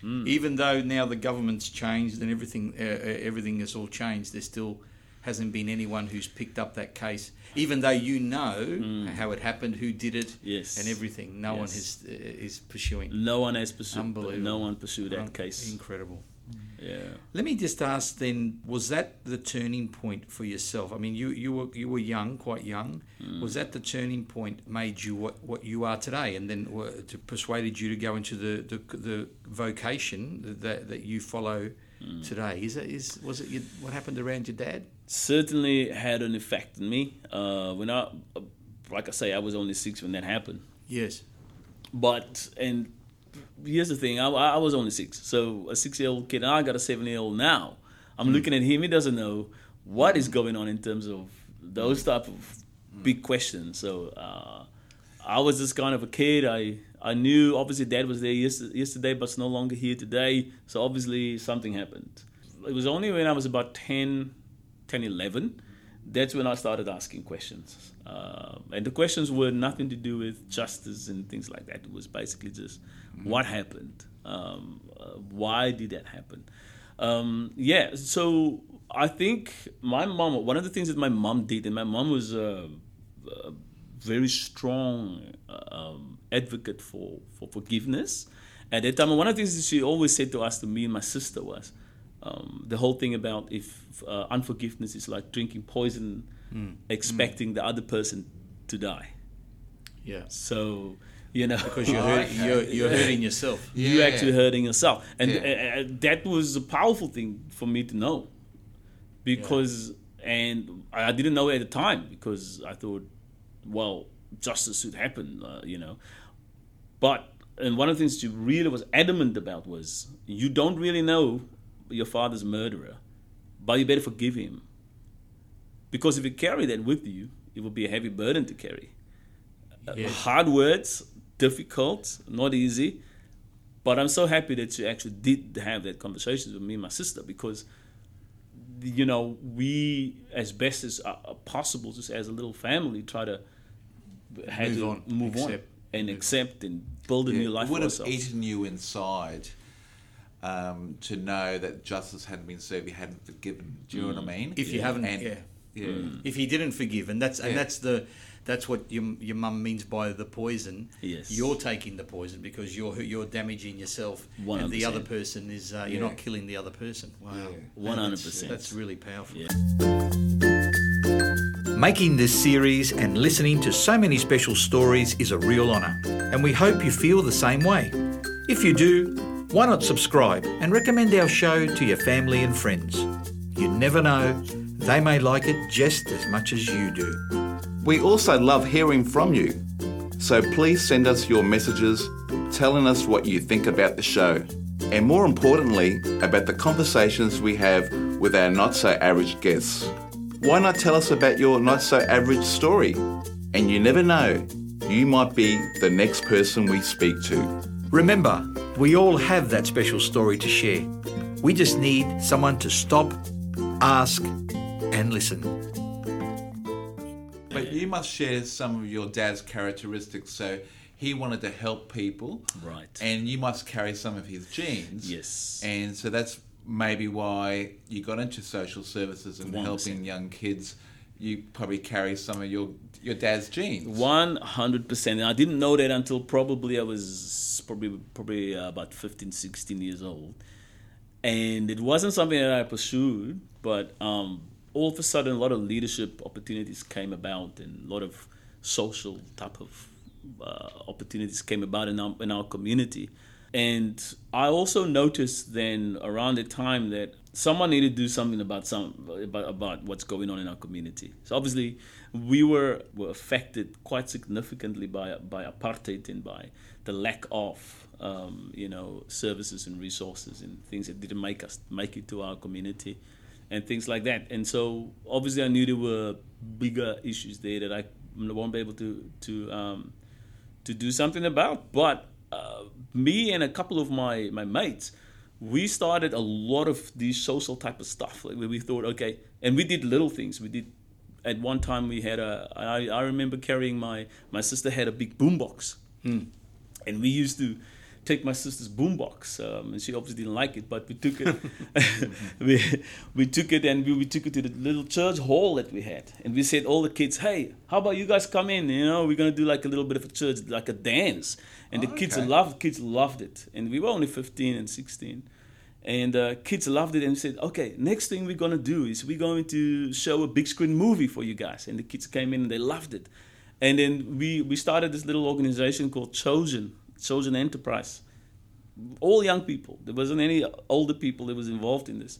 Hmm. Even though now the government's changed and everything, uh, uh, everything has all changed, there still hasn't been anyone who's picked up that case. Even though you know how it happened, who did it. Yes. and everything, no one has, uh, is pursuing. No one has pursued. Unbelievable. No one pursued that Un- case. Incredible. Yeah. Let me just ask then: Was that the turning point for yourself? I mean, you you were you were young, quite young. Hmm. Was that the turning point made you what, what you are today, and then were- to persuaded you to go into the the, the vocation that that you follow Hmm. today? Is it is was it your, what happened around your dad? Certainly had an effect on me. Uh, when I, uh, like I say, I was only six when that happened. Yes. But and here's the thing: I, I was only six, so a six-year-old kid. and I got a seven-year-old now. I'm hmm. looking at him. He doesn't know what is going on in terms of those hmm. type of hmm. big questions. So uh, I was just kind of a kid. I I knew obviously dad was there yesterday, yesterday, but it's no longer here today. So obviously something happened. It was only when I was about 10, 10 11 that's when I started asking questions. Uh, and the questions were nothing to do with justice and things like that. It was basically just what happened? Um, uh, why did that happen? Um, yeah, so I think my mom, one of the things that my mom did, and my mom was a, a very strong um, advocate for, for forgiveness. At that time, one of the things that she always said to us, to me and my sister, was, um, the whole thing about if uh, unforgiveness is like drinking poison, expecting the other person to die. Yeah. So, you know, Because you're, hurt, (laughs) you're, you're hurting yourself. Yeah. You're actually hurting yourself, and Yeah. uh, uh, that was a powerful thing for me to know, because and I didn't know at the time because I thought, well, justice should happen, uh, you know, but and one of the things she really was adamant about was you don't really know your father's murderer, but you better forgive him. Because if you carry that with you, it will be a heavy burden to carry. Uh, Hard words, difficult, not easy. But I'm so happy that you actually did have that conversation with me and my sister because, you know, we, as best as uh, possible, just as a little family, try to had Move to on, move on accept, and accept and build a Yeah, new life it would have ourselves. eaten you inside um, to know that justice hadn't been served, you hadn't forgiven. Do you know what I mean? If you haven't, And- yeah. yeah. If he didn't forgive, and that's and Yeah. that's the that's what your your mum means by the poison. Yes. you're taking the poison because you're you're damaging yourself, and the other person is uh, you're Yeah. not killing the other person. Wow, 100%. That's really powerful. Yeah. Making this series and listening to so many special stories is a real honour, and we hope you feel the same way. If you do, why not subscribe and recommend our show to your family and friends? You never know, they may like it just as much as you do. We also love hearing from you. So please send us your messages telling us what you think about the show. And more importantly, about the conversations we have with our not so average guests. Why not tell us about your not so average story? And you never know, you might be the next person we speak to. Remember, we all have that special story to share. We just need someone to stop, ask, and listen. But you must share some of your dad's characteristics. So he wanted to help people. Right. And you must carry some of his genes. Yes. And so that's maybe why you got into social services and 100%. helping young kids you probably carry some of your your dad's genes. One hundred percent. And I didn't know that until probably I was probably probably uh, about 15, 16 years old, and it wasn't something that I pursued. But um, all of a sudden, a lot of leadership opportunities came about, and a lot of social type of uh, opportunities came about in our in our community. And I also noticed then around the time that someone needed to do something about some about, about what's going on in our community. So obviously, we were were affected quite significantly by by apartheid and by the lack of um, you know services and resources and things that didn't make us make it to our community and things like that. And so obviously, I knew there were bigger issues there that I won't be able to to um, to do something about, but uh, me and a couple of my, my mates, we started a lot of these social type of stuff. Like we thought, okay, and we did little things. We did at one time we had a. I, I remember carrying my my sister had a big boombox, Hmm. and we used to take my sister's boombox, um, and she obviously didn't like it, but we took it. (laughs) (laughs) we, we took it and we, we took it to the little church hall that we had, and we said all the kids, "Hey, how about you guys come in? You know, we're gonna do like a little bit of a church, like a dance." And the Oh, kids okay. loved kids loved it, and we were only fifteen and sixteen. And uh, kids loved it and said, okay, next thing we're going to do is we're going to show a big screen movie for you guys. And the kids came in and they loved it. And then we, we started this little organization called Chosen, Chosen Enterprise. All young people. There wasn't any older people that was involved in this.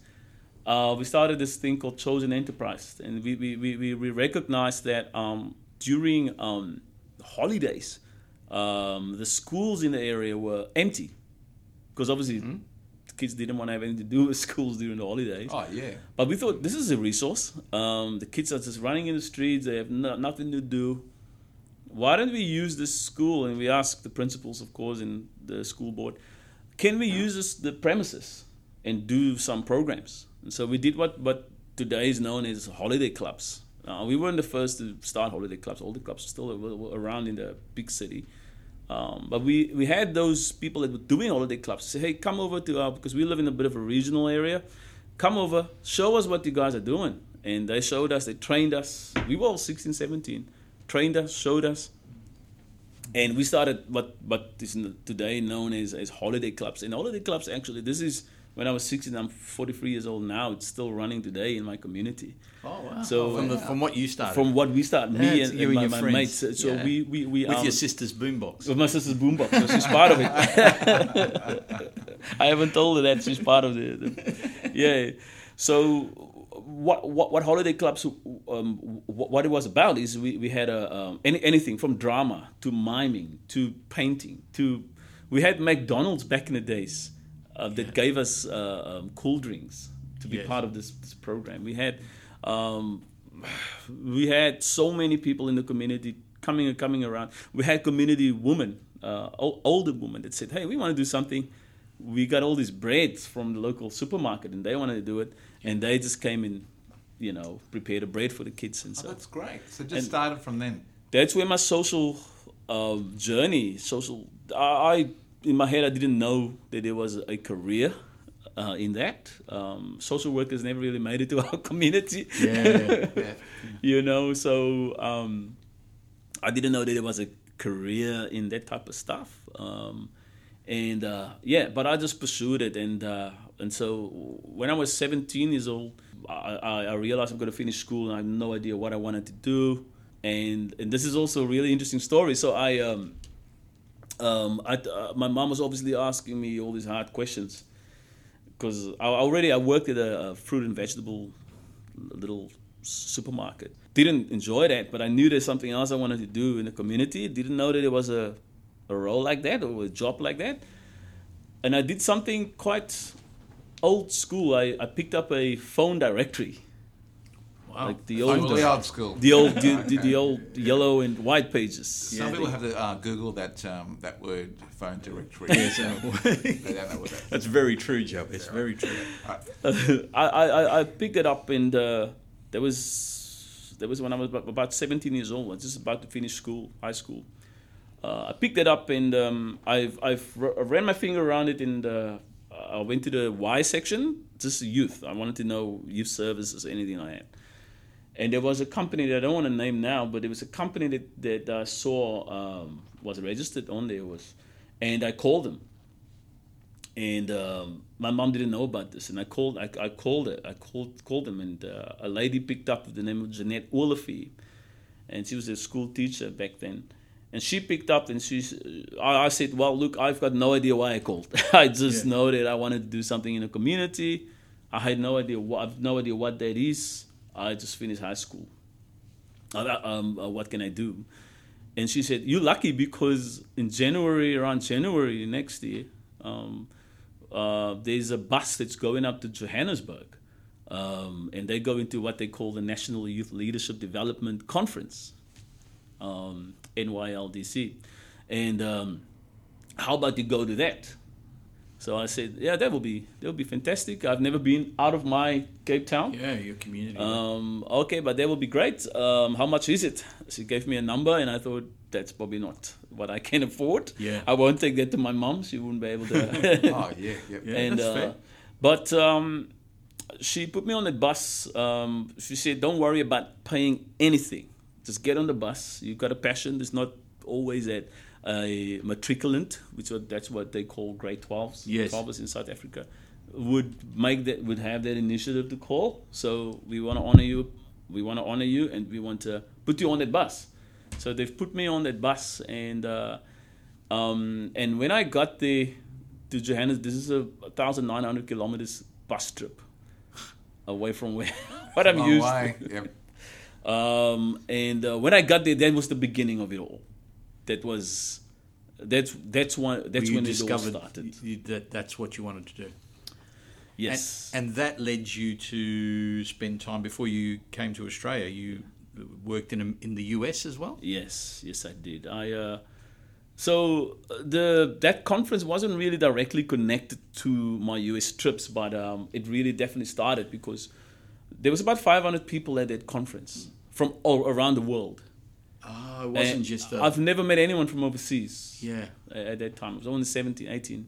Uh, we started this thing called Chosen Enterprise. And we, we, we, we- recognized that um, during um, holidays, um, the schools in the area were empty. Because obviously, kids didn't want to have anything to do with (laughs) schools during the holidays. Oh yeah. But we thought this is a resource. Um, the kids are just running in the streets. They have no, nothing to do. Why don't we use this school? And we asked the principals, of course, and the school board, can we use this, the premises and do some programs? And so we did what, what today is known as holiday clubs. Uh, we weren't the first to start holiday clubs. All the clubs are still around in the big city. Um, but we, we had those people that were doing holiday clubs say, hey, come over to our, because we live in a bit of a regional area, come over, show us what you guys are doing. And they showed us, they trained us. We were all 16, 17, trained us, showed us. And we started what, what is today known as, as holiday clubs. And holiday clubs, actually, this is when I was 16, I'm 43 years old now. It's still running today in my community. Oh wow! So- from, the, from what you started, From what we started, me That's and, you and and my, your my friends. mates. So Yeah. we, we, we with um, your sister's boombox. with my sister's boombox, so she's part of it. (laughs) (laughs) I haven't told her that she's part of the, the yeah. So what what what holiday clubs um, what, what it was about is we, we had a um, any, anything from drama to miming to painting to we had McDonald's back in the days uh, that gave us uh, um, cool drinks to be Yes. part of this, this program. We had um, (sighs) we had so many people in the community coming and coming around. We had community women, uh, older women that said, "Hey, we want to do something. We got all these breads from the local supermarket, and they wanted to do it, and they just came and, you know, prepared a bread for the kids and Oh, so that's great. So just And- started from then. that's where my social uh, journey, social. I, I in my head I didn't know that there was a career uh, in that. Um, social workers never really made it to (laughs) our community. Yeah. (laughs) Yeah. you know, so um, I didn't know that there was a career in that type of stuff. Um, and uh, yeah, but I just pursued it, and uh, and so when I was 17 years old, I, I, I realized I'm going to finish school, and I had no idea what I wanted to do. And and this is also a really interesting story. So I. Um, um, I, uh, my mom was obviously asking me all these hard questions because I, already I worked at a, a fruit and vegetable little supermarket. Didn't enjoy that, but I knew there's something else I wanted to do in the community. Didn't know that there was a, a role like that or a job like that. And I did something quite old school. I, I picked up a phone directory. Wow. Like the Old, old, the old school. the old, (laughs) the, the, the old yellow and white pages. Some people have to uh, Google that um, that word phone directory. Yes, So uh, (laughs) they don't know what that. That's very true, Joe. It's very true. (laughs) I, I, I picked it up and uh, there was there was when I was about, about 17 years old. I was just about to finish school, high school. Uh, I picked it up and um, I've I've r- I ran my finger around it and uh, I went to the Y section, just youth. I wanted to know youth services, anything like that. And there was a company that I don't want to name now, but it was a company that that I saw um, was registered on there was, and I called them. And um, my mom didn't know about this, and I called. I, I called it. I called called them, and uh, a lady picked up with the name of Jeanette Olafie, and she was a school teacher back then. And she picked up, and she. I, I said, "Well, look, I've got no idea why I called. (laughs) I just Yeah. know that I wanted to do something in the community. I had no idea what. I've no idea what that is. I just finished high school. Um, uh, what can I do? And she said, "You're lucky because in January, around January next year, um, uh, there's a bus that's going up to Johannesburg, um, and they go into what they call the National Youth Leadership Development Conference, um, NYLDC. And um, how about you go to that?" So I said, "Yeah, that will be that will be fantastic. I've never been out of my Cape Town." Yeah, your community. Um, okay, but that will be great. Um, how much is it? She gave me a number, and I thought that's probably not what I can afford. Yeah. I won't take that to my mom. She wouldn't be able to. (laughs) Oh yeah, yeah. (laughs) Yeah, and that's uh, fair. but um, she put me on the bus. Um, she said, "Don't worry about paying anything. Just get on the bus. You've got a passion. It's not always at a matriculant, which what that's what they call grade twelves. Yes. twelves in South Africa would make that would have that initiative to call. So we want to honor you. We want to honor you, and we want to put you on that bus. So they've put me on that bus, and uh, um, and when I got there to Johannesburg, this is a thousand nine hundred kilometers bus trip (laughs) away from where (laughs) what I'm used. Yep. to. (laughs) Um, and uh, when I got there, that was the beginning of it all. That was that's that's one that's when it all discovered started. you- that that's what you wanted to do. Yes. And, and that led you to spend time before you came to Australia. You worked in in the US as well. Yes, yes, I did. I uh, so uh, the that conference wasn't really directly connected to my US trips, but um, it really definitely started because there was about 500 people at that conference from all around the world. Oh, it wasn't And just a, I've never met anyone from overseas. yeah. at that time. I was only 17, 18.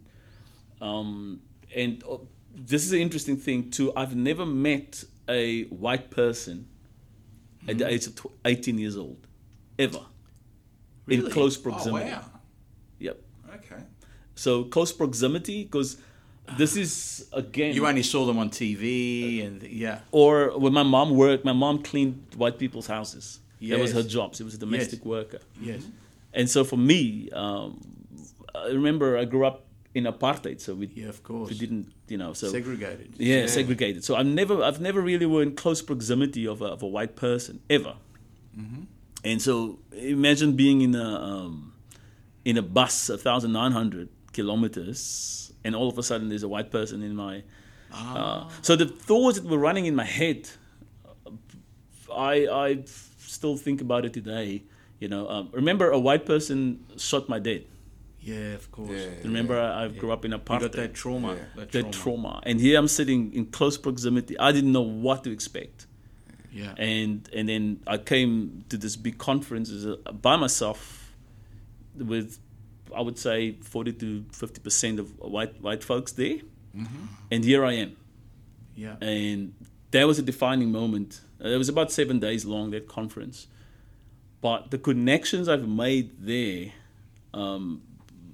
Um, and uh, this is an interesting thing too. I've never met a white person at the age of tw- 18 years old, ever, in Really? close Oh proximity. wow. Yep. Okay. So close proximity, because this is again. You only saw them on TV and yeah. or when my mom worked, my mom cleaned white people's houses. That was her job. She was a domestic worker. Yes. And so for me, um, I remember I grew up in apartheid, so we Yeah, of course. we didn't, you know, so Segregated. yeah, segregated. So I've never, I've never really were in close proximity of a, of a white person ever. And so imagine being in a um, in a bus, a thousand nine hundred kilometers, and all of a sudden there's a white person in my. Uh, so the thoughts that were running in my head, I I still think about it today. You know, um, remember a white person shot my dad. Yeah, of course. Yeah. Remember, I, I grew up in You apartheid got that trauma. Yeah. That the trauma. trauma. And here I'm sitting in close proximity. I didn't know what to expect. Yeah. And and then I came to this big conference by myself with I would say 40 to 50% of white white folks there. mm-hmm. And here I am. yeah. And that was a defining moment. Uh, It was about 7 days long that conference. But the connections I've made there um,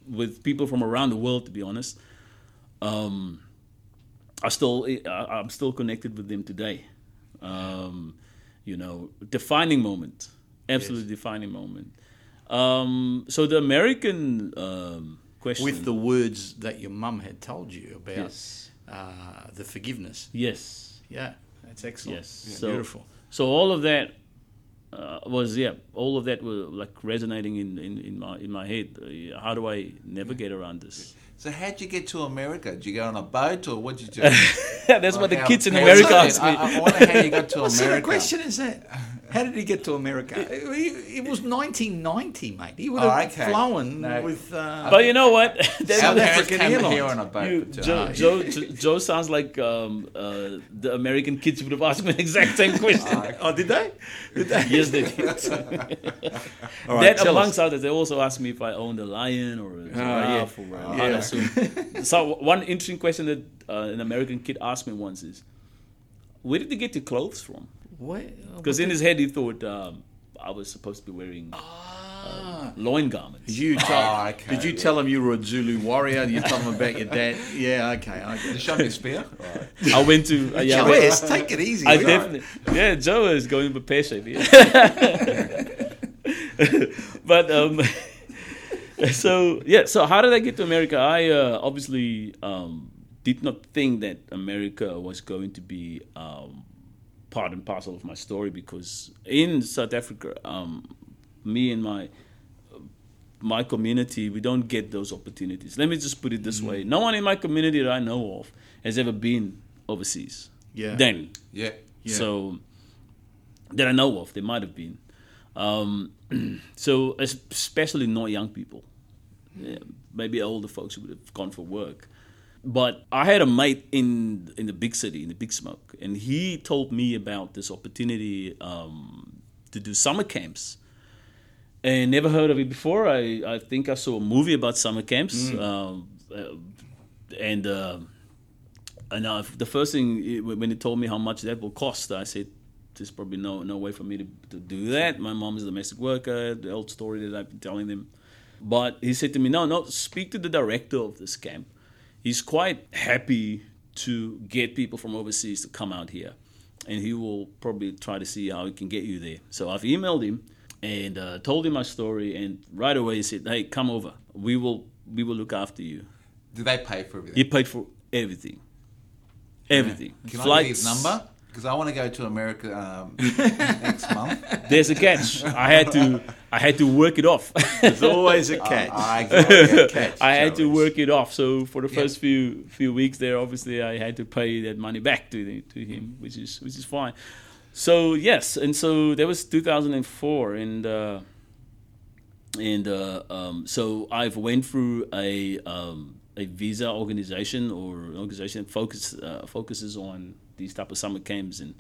with people from around the world, to be honest, um, I still I- I'm still connected with them today. Um, you know, defining moment, absolutely defining moment. Um, so the American um, question With the words that your mum had told you about yes, uh, the forgiveness. yes, Yeah, that's excellent. Yes. Yeah, So- beautiful. So all of that uh, was yeah, all of that were like resonating in, in, in my in my head. Uh, how do I navigate around this? So how'd you get to America? Did you go on a boat or what did you do? (laughs) That's what the kids in America I, ask me. I, I wonder how you got to (laughs) What America. sort of question is that? How did he get to America? It, it was 1990, mate. He would Oh, have okay. flown No. with. Uh, but you know what? That's Our South African came Airlines. here on a boat. you, but, uh, Joe, Joe, (laughs) Joe, Joe sounds like um, uh, the American kids would have asked me the exact same (laughs) question. oh, did they? Did they? yes, they did. (laughs) All right, that amongst us. others, they also asked me if I owned a lion or a giraffe or a Ah, Yeah. so one interesting question that uh, an American kid asked me once is, "Where did you get your clothes from? What? Because in his head he thought um, I was supposed to be wearing Ah. loin garments. Did you tell? Oh, okay. Did you tell him you were a Zulu warrior? Did you tell him about your dad? (laughs) Yeah, okay, I get it. show me a spear? (laughs) Right. I went to uh, yeah, I Joe went- S, take it easy. I definitely yeah. Joe is going with pear shape. Yeah. (laughs) but um, so yeah. So how did I get to America? I uh, obviously um, did not think that America was going to be um, part and parcel of my story because in South Africa, um, me and my my community, we don't get those opportunities. Let me just put it this way: no one in my community that I know of has ever been overseas. Yeah. Then Yeah. Yeah. so that I know of, there might have been. Um, (clears throat) so especially not young people, yeah, maybe older folks who would have gone for work. But I had a mate in in the big city, in the big smoke, and he told me about this opportunity um, to do summer camps. And never heard of it before. I, I think I saw a movie about summer camps, um, uh, and. Uh, and uh, the first thing it- when he told me how much that will cost, I said, "There's probably no no way for me to, to do that. My mom is a domestic worker. The old story that I've been telling them." But he said to me, "No, no. Speak to the director of this camp. He's quite happy to get people from overseas to come out here, and he will probably try to see how he can get you there." So I've emailed him and uh, told him my story, and right away he said, "Hey, come over. We will we will look after you." Did they pay for everything? He paid for everything. Everything. Can I get his number? Because I want to go to America um, (laughs) next month. There's a catch. I had to (laughs) I had to work it off. There's always a (laughs) catch. I get it. (laughs) catch. I had to work it off. So for the Yeah. first few few weeks there, obviously I had to pay that money back to the, to him, which is which is fine. So yes, and so that was 2004, and uh, and uh, um, so I've went through a um, a visa organization or an organization that focus uh, focuses on these type of summer camps and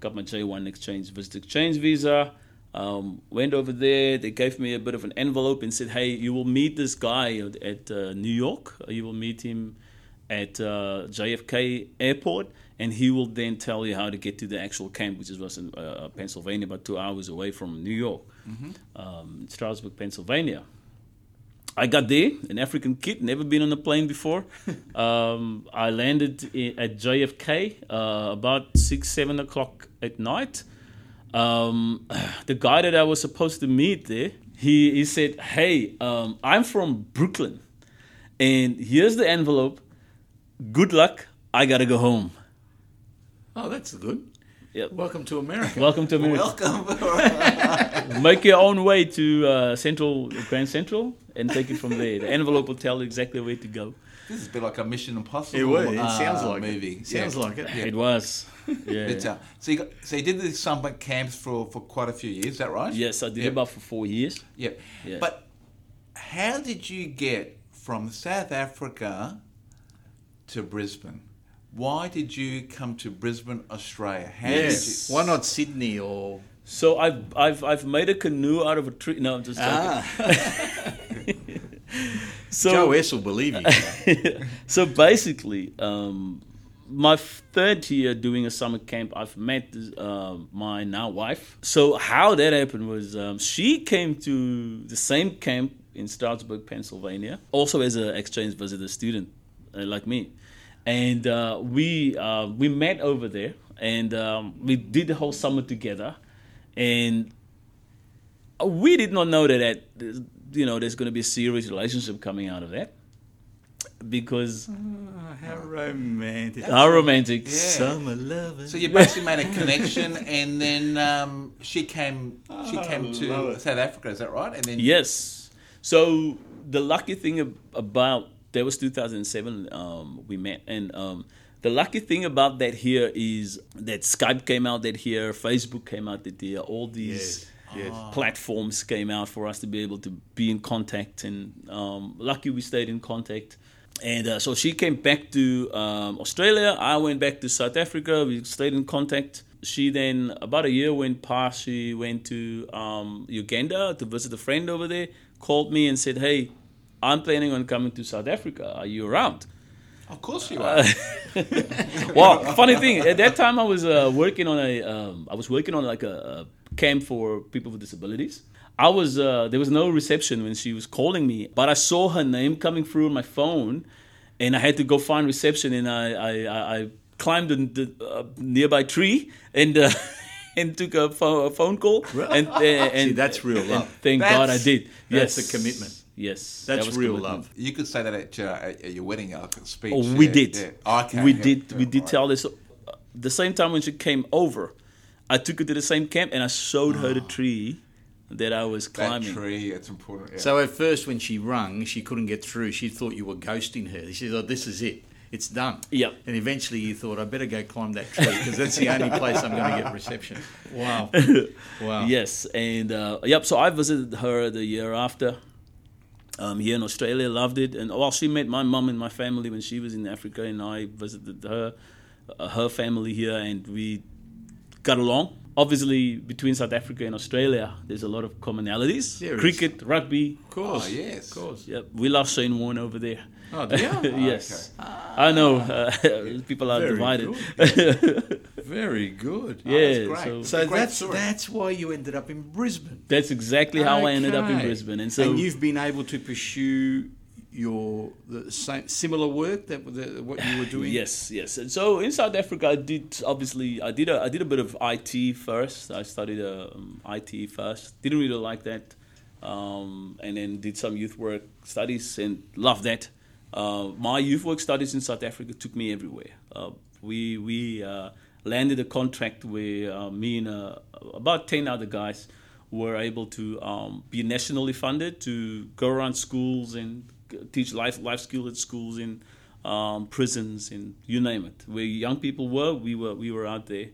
got my J1 exchange visit exchange visa. Um, went over there. They gave me a bit of an envelope and said, "Hey, you will meet this guy at, uh, New York. You will meet him at uh, JFK Airport, and he will then tell you how to get to the actual camp, which was in uh, Pennsylvania, about two hours away from New York, um, Stroudsburg, Pennsylvania." I got there, an African kid, never been on a plane before. (laughs) um, I landed at JFK uh, about six, seven o'clock at night. Um, (sighs) the guy that I was supposed to meet there, he, he said, Hey, um, I'm from Brooklyn, and here's the envelope. Good luck. I gotta go home. Oh, that's good. Yep. Welcome to America. Welcome to America. Welcome. (laughs) Make your own way to uh, Central, Grand Central, and take it from there. The envelope will tell you exactly where to go. This is a bit like a Mission Impossible. It would. It uh, sounds like a movie. it. Sounds like it. Yeah. It was. (laughs) Yeah. But, uh, so you got, so you did these summer camps for, for quite a few years. Is that right? Yes, I did Yeah. about for four years. Yeah. Yeah. But how did you get from South Africa to Brisbane? Why did you come to Brisbane, Australia? How Yes. did you? Why not Sydney or? So I've I've I've made a canoe out of a tree. No, I'm just joking. Ah, (laughs) (laughs) so Joe S will believe you. (laughs) so basically, um, my third year doing a summer camp, I've met uh, my now wife. So how that happened was um, she came to the same camp in Stroudsburg, Pennsylvania, also as an exchange visitor student, uh, like me, and uh, we uh, we met over there, and um, we did the whole summer together, and we did not know that, that you know there's going to be a serious relationship coming out of that because Oh, how romantic. how romantic. Yeah. Summer loving. So you basically made a connection, and then um, she came. She came to it. South Africa. Is that right? And then Yes. So the lucky thing about that was 2007 um, we met, and um, the lucky thing about that here is that Skype came out that here, Facebook came out that here, all these Yes, yes. platforms came out for us to be able to be in contact, and um, lucky we stayed in contact. And uh, so she came back to um, Australia. I went back to South Africa. We stayed in contact. She then, about a year went past, she went to um, Uganda to visit a friend over there. Called me and said, "Hey, I'm planning on coming to South Africa. Are you around?" Of course you are. (laughs) well, funny thing, at that time I was uh, working on a, um, I was working on like a, a camp for people with disabilities. I was, uh, there was no reception when she was calling me, but I saw her name coming through on my phone, and I had to go find reception, and I, I, I, I climbed the, the uh, nearby tree and. Uh, (laughs) and took a, pho- a phone call, and, uh, and See, that's real and love. thank God I That's- did. that's a commitment. Yes, That's that was real commitment. love. you could say that at your, at at your wedding uh, speech. Oh, we yeah, did. yeah. Okay. we yeah, did. yeah, we did right. tell this. uh, The same time when she came over, I took her to the same camp and I showed her the tree that I was That climbing. tree, it's important. Yeah. So at first, when she rung, she couldn't get through. She thought you were ghosting her. She said, "Oh, this is it. It's done." Yep. And eventually, you thought, "I better go climb that tree because that's the only place I'm going to get reception." (laughs) Wow. Wow. Yes, and uh, yep. So I visited her the year after. Um, here in Australia, loved it, and well, she met my mum and my family when she was in Africa, and I visited her, uh, her family here, and we got along. Obviously, between South Africa and Australia, there's a lot of commonalities: There is. cricket, rugby. Of course. Oh, yes. Of course. Yep, we love Shane Warne over there. Oh, do you? (laughs) yes, I know uh, (laughs) (laughs) people are Very divided. Very good. yeah, great. so So Great that's story. that's why you ended up in Brisbane. that's exactly how I ended up in Brisbane, and so and you've been able to pursue your the same similar work that the, what you were doing. Yes, yes. And so in South Africa, I did obviously I did a I did a bit of IT first. I studied um, IT first. Didn't really like that, um, and then did some youth work studies and loved that. Uh, my youth work studies in South Africa took me everywhere. Uh, we we uh, landed a contract where uh, me and uh, about ten other guys were able to um, be nationally funded to go around schools and teach life life skills at schools in um, prisons and you name it. Where young people were, we were we were out there.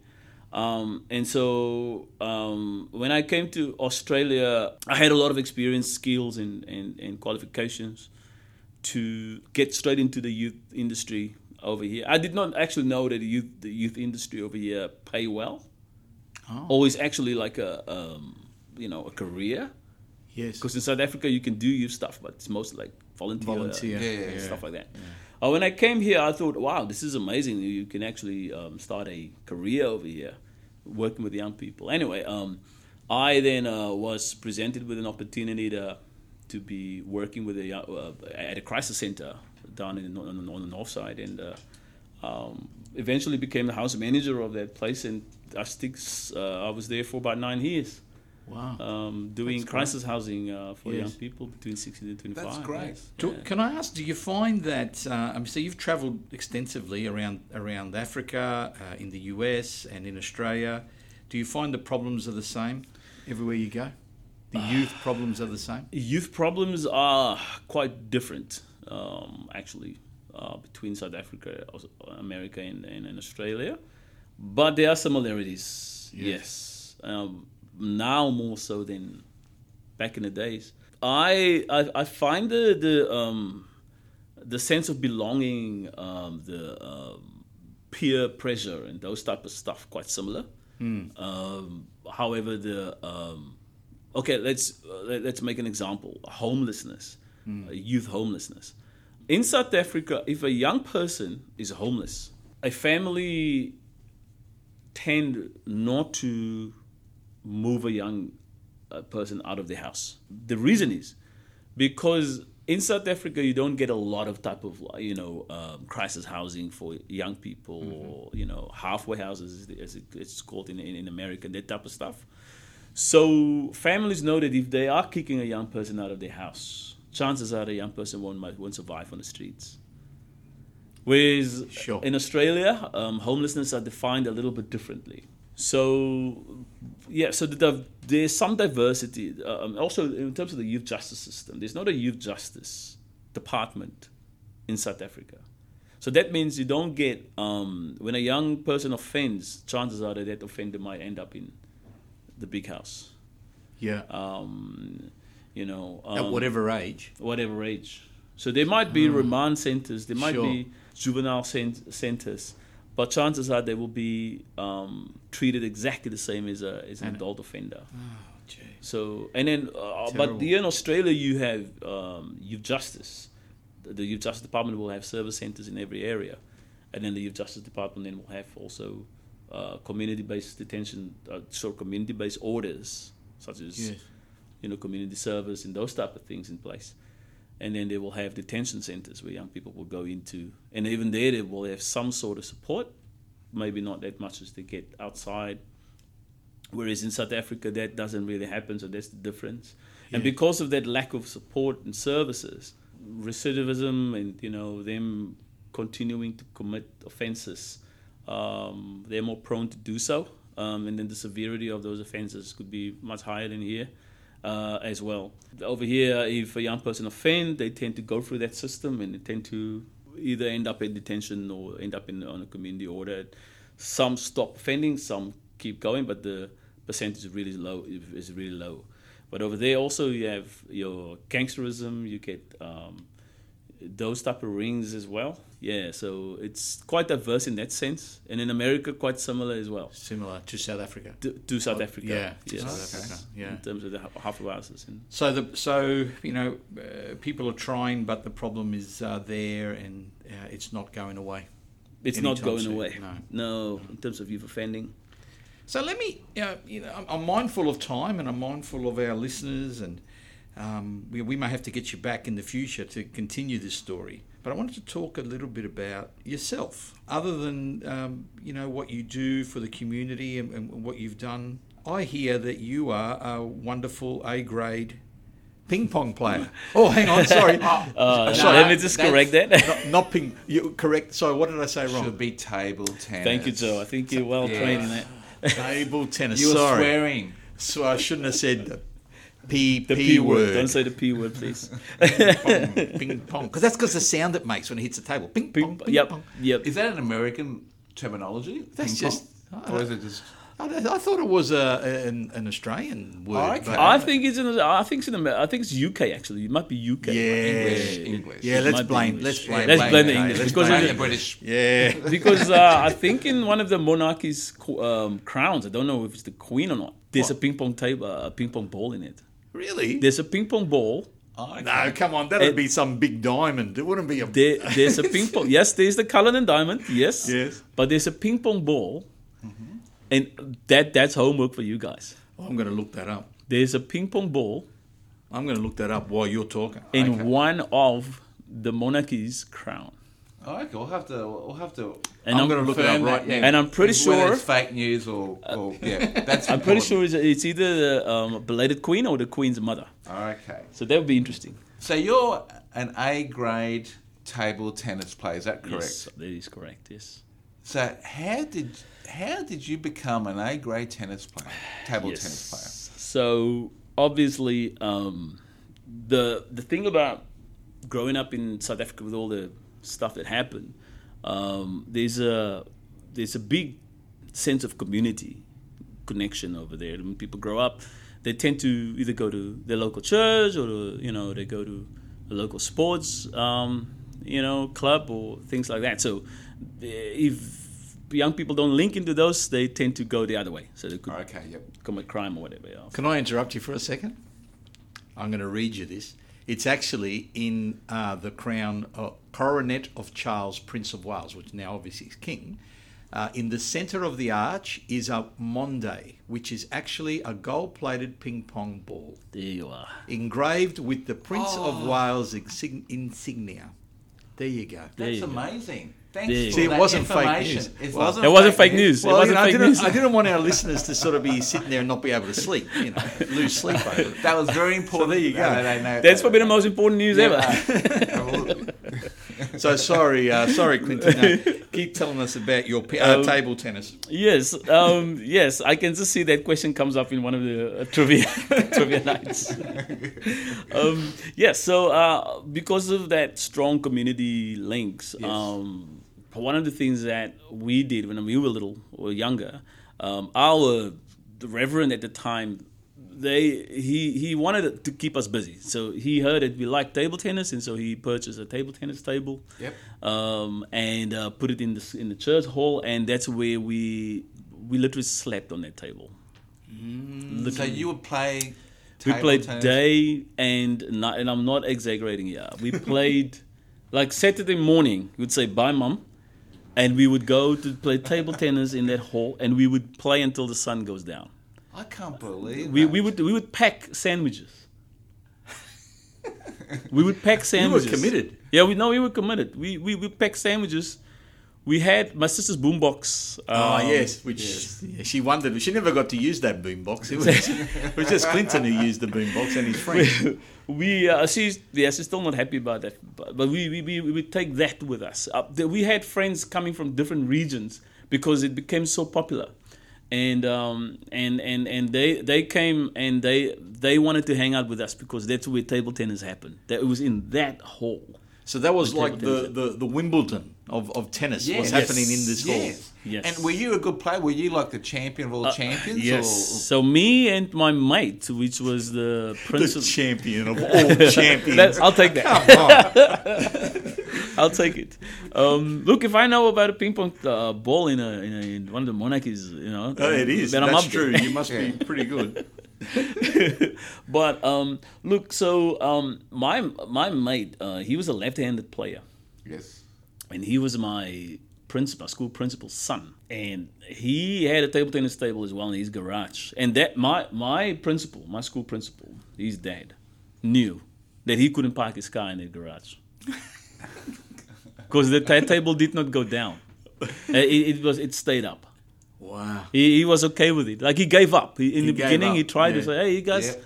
Um, and so um, when I came to Australia, I had a lot of experience, skills, and, and, and qualifications to get straight into the youth industry over here. I did not actually know that the youth the youth industry over here pay well, Oh. or is actually like a um, you know a career. Yes. Because in South Africa you can do youth stuff, but it's mostly like volunteer, Volunteer. Yeah, yeah, and yeah. stuff like that. Uh, when I came here, I thought, wow, this is amazing. You can actually um, start a career over here, working with young people. Anyway, um, I then uh, was presented with an opportunity to to be working with a uh, at a crisis center down in the, on the, on the north side, and uh, um, eventually became the house manager of that place. And I think uh, I was there for about nine years Wow. um, doing That's great. crisis housing uh, for Yes. young people between 16 and 25. That's great. yes. Do- Yeah. Can I ask? Do you find that? Uh, I mean, so you've travelled extensively around around Africa, uh, in the US, and in Australia. Do you find the problems are the same everywhere you go? The youth problems are the same. Youth problems are quite different, um, actually, uh, between South Africa, America, and, and, and Australia. But there are similarities, yes. Um, now more so than back in the days. I I, I find the the um, the sense of belonging, um, the um, peer pressure, and those type of stuff quite similar. Um, however, the um, okay, let's uh, let- let's make an example: homelessness, uh, youth homelessness. In South Africa, if a young person is homeless, a family tend not to move a young uh, person out of the house. The reason is because in South Africa you don't get a lot of type of you know um, crisis housing for young people or you know halfway houses as it's called in, in in America that type of stuff. So families know that if they are kicking a young person out of their house, chances are the young person won't won't survive on the streets. Whereas Sure. in Australia, um, homelessness are defined a little bit differently. So, yeah, so the, the, there's some diversity. Um, also, in terms of the youth justice system, there's not a youth justice department in South Africa. So that means you don't get, um, when a young person offends, chances are that that offender might end up in the big house. Yeah. Um, you know, At um, whatever age. whatever age. So there might be remand centers, there might Sure. be juvenile cent- centers, but chances are they will be um, treated exactly the same as, a, as an And- adult offender. Oh, gee. So and then, uh, but here in Australia you have um, youth justice, the youth justice department will have service centers in every area, and then the youth justice department then will have also uh, community-based detention, uh, sort of community-based orders, such as Yes. you know community service and those type of things in place. And then they will have detention centers where young people will go into, and even there they will have some sort of support, maybe not that much as they get outside. Whereas in South Africa, that doesn't really happen, so that's the difference. And because of that lack of support and services, recidivism and you know them continuing to commit offences, um, they're more prone to do so. Um, and then the severity of those offences could be much higher than here uh, as well. Over here, if a young person offend, they tend to go through that system and they tend to either end up in detention or end up in on a community order. Some stop offending, some keep going, but the percentage is really low. Is really low. But over there also you have your gangsterism. You get um, those type of rings as well. Yeah, so it's quite diverse in that sense, and in America quite similar as well Similar to South Africa. to, to South Africa. yeah, to yes. South Africa, yeah. In terms of the half houses and So the so you know uh, people are trying, but the problem is uh, there, and uh, it's not going away. it's not going soon, away. no. no, in terms of youth offending. So let me, you know, you know I'm, I'm mindful of time, and I'm mindful of our listeners, and um, we, we may have to get you back in the future to continue this story. But I wanted to talk a little bit about yourself, other than um, you know what you do for the community and, and what you've done. I hear that you are a wonderful A grade ping pong player. (laughs) oh, hang on, sorry, Uh, Sorry, let me just correct that. not, not ping. You correct. Sorry, what did I say wrong? Should be table tennis. Thank you, Joe. I think you're well Yeah. trained in that. Table (laughs) tennis. You were sorry. swearing. So I shouldn't have said the P, The P, P, word. word. Don't say the P word, please. ping pong. Because that's because the sound it makes when it hits the table. Ping pong. Ping yep, pong. yep. Is that an American terminology? That's Ping pong? just- Or is it just? I, I thought it was a, an, an Australian word. Oh, okay. I think it's in. I think it's in. I think it's UK actually. It might be UK. yeah, English, English. Yeah, let's might blame. English. Let's blame. Let's blame the English, Let's because blame Blame the British. (laughs) Yeah. because uh, I think in one of the monarchy's um, crowns, I don't know if it's the queen or not. There's a ping pong table, uh, a ping pong ball in it. Really? There's a ping pong ball. Oh, okay. no, come on. That'd It- be some big diamond. It wouldn't be a. There, there's a ping pong. Yes, there's the Cullinan diamond. Yes. (laughs) Yes. But there's a ping pong ball, mm-hmm. and that that's homework for you guys. Oh, I'm going to look that up. There's a ping pong ball I'm going to look that up while you're talking. in Okay. one of the monarchy's crown. Okay. We'll have to. We'll have to. And I'm gonna look it up right now. And I'm pretty sure- it's fake news or, or (laughs) yeah. That's. I'm pretty sure it's, it's either the um, belated queen or the queen's mother. Okay. So that would be interesting. So you're an A grade table tennis player. Is that correct? Yes, that is correct. Yes. So how did how did you become an A grade tennis player, table Yes. tennis player? So obviously, um, the the thing about growing up in South Africa with all the stuff that happened, um, there's a there's a big sense of community connection over there. When people grow up, they tend to either go to their local church or to, you know they go to a local sports um, you know club or things like that. So if young people don't link into those, they tend to go the other way. So they could Okay. Yep. commit crime or whatever else. Can I interrupt you for a second? I'm going to read you this. It's actually in uh, the crown uh, coronet of Charles, Prince of Wales, which now obviously is king. Uh, in the centre of the arch is a monde, which is actually a gold-plated ping pong ball There you are. engraved with the Prince of Wales insignia. There you go. That's you go. Amazing. Thanks you See, it wasn't fake news. It Well, wasn't. It wasn't fake fake news. Well, you wasn't know, I, fake didn't, news. I didn't want our listeners to sort of be sitting there and not be able to sleep, you know, (laughs) lose sleep over it. That was very important. there you go. No, no, no, That's no, probably the most important news Yeah, ever. So sorry, uh, sorry, Clinton. No, keep telling us about your p- uh, Um, table tennis. yes, um, yes. I can just see that question comes up in one of the uh, trivia (laughs) trivia nights. um, yes. So uh, because of that strong community links, um, one of the things that we did when we were little or younger, um, our the reverend at the time they he he wanted to keep us busy. So he heard that we liked table tennis, and so he purchased a table tennis table. Yep. Um, and uh, put it in the in the church hall, and that's where we we literally slept on that table. so you would play. We played tennis? day and night, and I'm not exaggerating. Yeah, we (laughs) played Like Saturday morning, would say bye, mum, and we would go to play table tennis in that hall, and we would play until the sun goes down. I can't believe We, that. we would we would pack sandwiches. we would pack You were committed. Yeah, we no, we were committed. We we would pack sandwiches. We had my sister's boombox. Oh um, yes, which yeah, she wondered. She never got to use that boombox. It was, it was just Clinton who used the boombox and his (laughs) friends. we uh, she's yeah she's still not happy about that but, but we, we, we, we take that with us uh, we had friends coming from different regions because it became so popular and um, and and and they they came and they they wanted to hang out with us because that's where table tennis happened that it was in that hall So that was like the, the, the Wimbledon of, of tennis Yes. was happening in this hall. Yes. Yes. And were you a good player? Were you like the champion of all champions? yes. so me and my mate which was the The principal champion of all (laughs) champions. That- I'll take that. (laughs) I'll take it. Um, look, if I know about a ping pong uh, ball in, a, in, a, in one of the monarchies, you know, Oh, it is. Then I'm That's up true. there. You must be (laughs) pretty good. (laughs) but um, look, so um, my my mate, uh, he was a left-handed player, Yes. and he was my principal, school principal's son, and he had a table tennis table as well in his garage. And that my my principal, my school principal, his dad, knew that he couldn't park his car in (laughs) the garage because the ta- table did not go down. Uh, It, it was it stayed up. Wow. He, he was okay with it. Like he gave up. He, in He the beginning, up, he tried to say, "Hey, you guys," Yeah.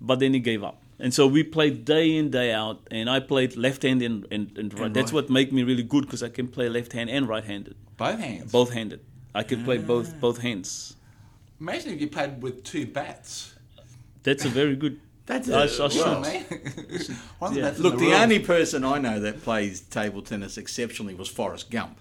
but then he gave up. And so we played day in day out, and I played left hand and, and, and right. That's right. what made me really good because I can play left hand and right handed, Both hands. both handed. I can play Ah. both both hands. Imagine if you played with two bats. That's a very good. (laughs) That's I, I a- should. Well, man. (laughs) One Yeah. Look, the room. only person I know that plays table tennis exceptionally was Forrest Gump.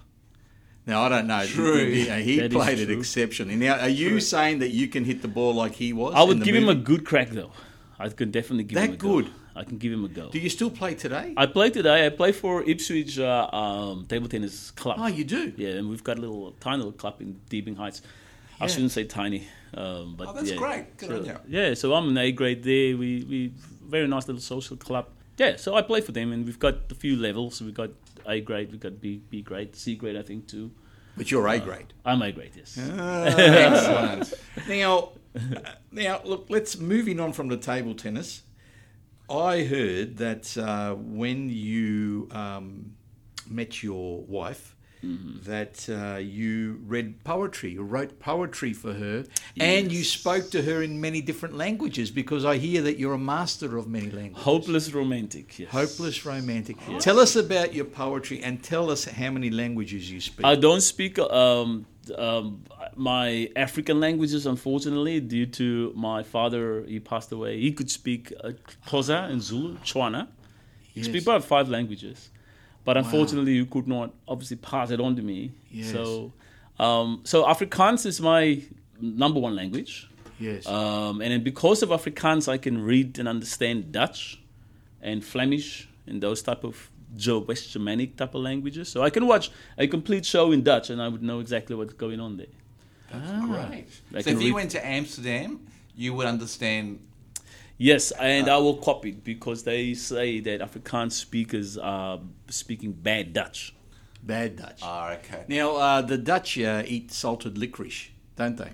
Now I don't know. True. He, he is played it exceptionally. Now, are you saying that you can hit the ball like he was? I would give him a good crack though. I could definitely give That him a good? go. I can give him a go. Do you still play today? I play today. I play for Ipswich uh, um, table tennis club. oh, you do. Yeah, and we've got a little tiny little club in Deebing Heights. I shouldn't say tiny, um, but Oh, that's yeah. great. Good so, on you. Yeah, so I'm an A grade there. We we very nice little social club. Yeah, so I play for them, and we've got a few levels. We've got A grade, we've got B B grade, C grade, I think too. But you're A grade. I'm A grade, yes. (laughs) Excellent. Now, uh, now look. Let's moving on from the table tennis. I heard that uh, when you um, met your wife, Mm-hmm. that uh, you read poetry, you wrote poetry for her, and you spoke to her in many different languages. Because I hear that you're a master of many languages. Hopeless romantic, yes. Hopeless romantic. Tell us about your poetry and tell us how many languages you speak. I don't speak um, um, my African languages, unfortunately, due to my father. He passed away. He could speak uh, Xhosa and Zulu, Tswana. He could Yes. speak about five languages, but unfortunately, you could not obviously pass it on to me. Yes. So, um, so Afrikaans is my number one language. yes. Um, and then because of Afrikaans, I can read and understand Dutch and Flemish and those type of Ge- West Germanic type of languages. So I can watch a complete show in Dutch and I would know exactly what's going on there. That's Great. I So if you read- went to Amsterdam, you would understand. Yes, and I will copy it because they say that Afrikaans speakers are speaking bad Dutch. Bad Dutch. Ah, okay. Now, uh, the Dutch uh, eat salted licorice, don't they?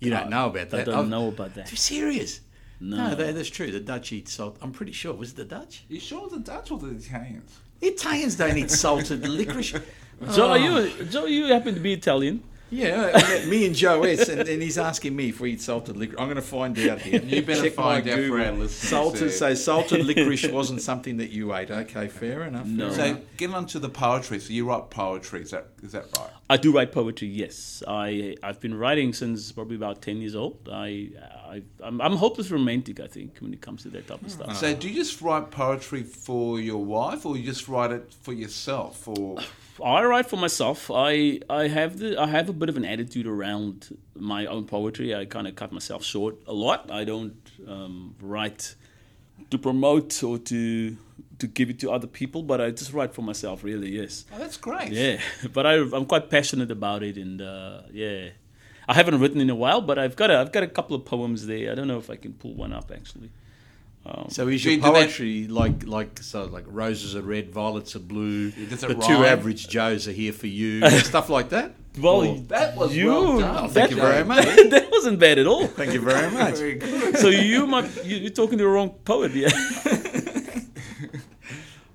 You don't know about that. I don't I've- know about that. You're serious? No. that, that's true. The Dutch eat salt. I'm pretty sure. It was it the Dutch? You sure the Dutch or the Italians? The Italians don't eat salted licorice. (laughs) Joe, are Oh. you Joe? You happen to be Italian? Yeah, me and Joe S, and, and he's asking me if we eat salted licorice. I'm going to find out here. You better Check find out for Google. our listeners, Salted, yeah. so salted licorice wasn't something that you ate. Okay, fair enough. No. fair So enough. getting on to the poetry. So you write poetry. Is that is that right? I do write poetry. Yes, I I've been writing since probably about ten years old. I, I I'm, I'm hopeless romantic. I think when it comes to that type of stuff. So do you just write poetry for your wife, or you just write it for yourself? Or I write for myself. I I have the I have a bit of an attitude around my own poetry. I kind of cut myself short a lot. I don't um, write to promote or to to give it to other people, but I just write for myself. Really, yes. oh, that's great. Yeah, (laughs) but I, I'm quite passionate about it, and uh, yeah, I haven't written in a while, but I've got a, I've got a couple of poems there. I don't know if I can pull one up actually. So is Do your you do that- poetry like like so like roses are red, violets are blue? does it the two average Joes are here for you, (laughs) stuff like that. Well, Or- That was you. well done. thank you very (laughs) much. that wasn't bad at all. Thank you very much. Very. So you might you, you're talking to the wrong poet, yeah. (laughs)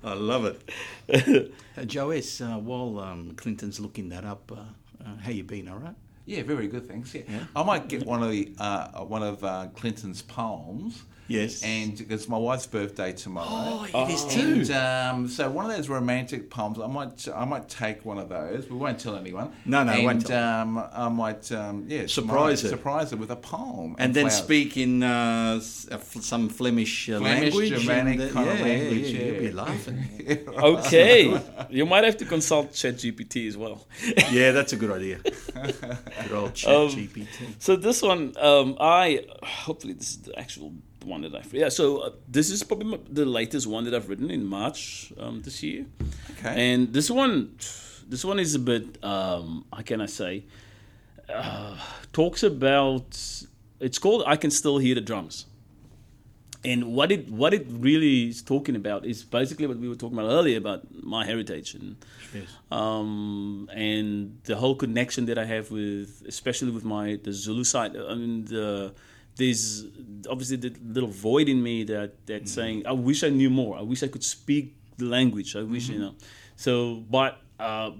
I love it. uh, S. uh, while um, Clinton's looking that up, uh, uh, how you been? All right. Yeah, very good. Thanks. Yeah, I might get one of the uh, one of uh, Clinton's poems. Yes. and it's my wife's birthday tomorrow. Oh, it is too. And, um, so one of those romantic poems, I might I might take one of those. We won't tell anyone. No, no, and, won't tell. Um, I might um, yeah Surprise her. surprise her with a poem and then flowers. speak in uh, s- uh, f- some Flemish, uh, Flemish, language. Germanic and, uh, kind of language, Yeah, yeah. You'll be laughing. (laughs) Okay, you might have to consult ChatGPT as well. (laughs) yeah, that's a good idea. (laughs) Good old chat Um, So this one, um, I hopefully this is the actual one that I've yeah. So uh, this is probably my- the latest one that I've written in March um, this year, Okay. and this one, this one is a bit um, how can I say, uh, talks about. It's called "I Can Still Hear the Drums." And what it what it really is talking about is basically what we were talking about earlier about my heritage and Yes. um, and the whole connection that I have with, especially with my the Zulu side. I mean, the, there's obviously the little void in me that that's saying, I wish I knew more. I wish I could speak the language. I wish you know. So, but uh,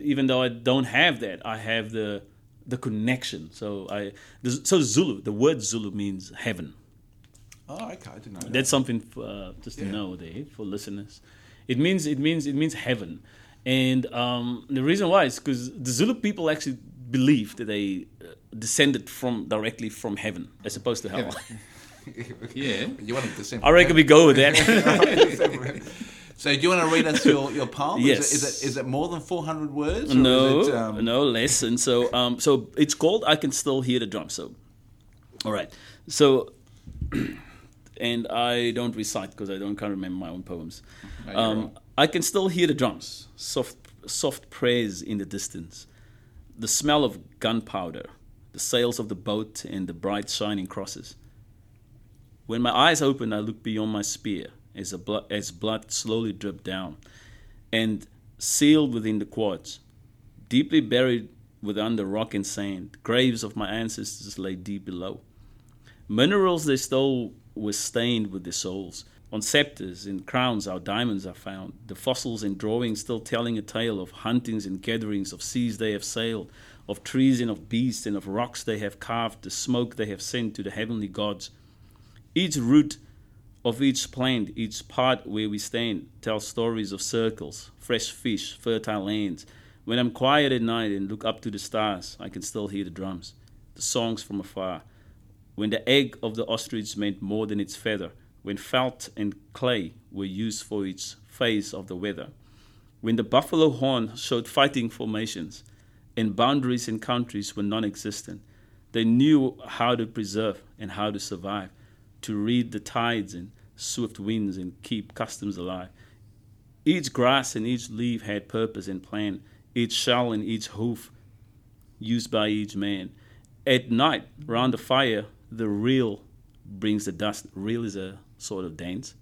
even though I don't have that, I have the the connection. So I so Zulu. The word Zulu means heaven. oh, okay, I didn't know. that. That's something uh, just to Yeah. know there for listeners. It means it means it means heaven, and um, the reason why is because the Zulu people actually believe that they uh, descended from directly from heaven as opposed to hell. (laughs) (laughs) Yeah. You want to descend I reckon we go with that. (laughs) So do you want to read us your, your poem? Yes. Is it, is it is it more than four hundred words? or no, Is it, um, no less. And so, um, so it's called "I Can Still Hear the Drum." So, all right. So, (clears throat) and I don't recite because I don't can't remember my own poems. you're Um. I can still hear the drums, soft, soft prayers in the distance, the smell of gunpowder, the sails of the boat, and the bright shining crosses. When my eyes opened, I looked beyond my spear as, a blo- as blood slowly dripped down, and sealed within the quartz, deeply buried within the rock and sand, graves of my ancestors lay deep below. Minerals they stole were stained with their souls. On scepters and crowns, our diamonds are found. The fossils and drawings still telling a tale of huntings and gatherings, of seas they have sailed, of trees and of beasts and of rocks they have carved, the smoke they have sent to the heavenly gods. Each root of each plant, each part where we stand, tells stories of circles, fresh fish, fertile lands. When I'm quiet at night and look up to the stars, I can still hear the drums, the songs from afar. When the egg of the ostrich meant more than its feather, when felt and clay were used for its phase of the weather, when the buffalo horn showed fighting formations, and boundaries and countries were non existent, they knew how to preserve and how to survive, to read the tides and swift winds and keep customs alive. Each grass and each leaf had purpose and plan, each shell and each hoof used by each man. At night, round the fire, the reel brings the dust. Reel is a sort of dance.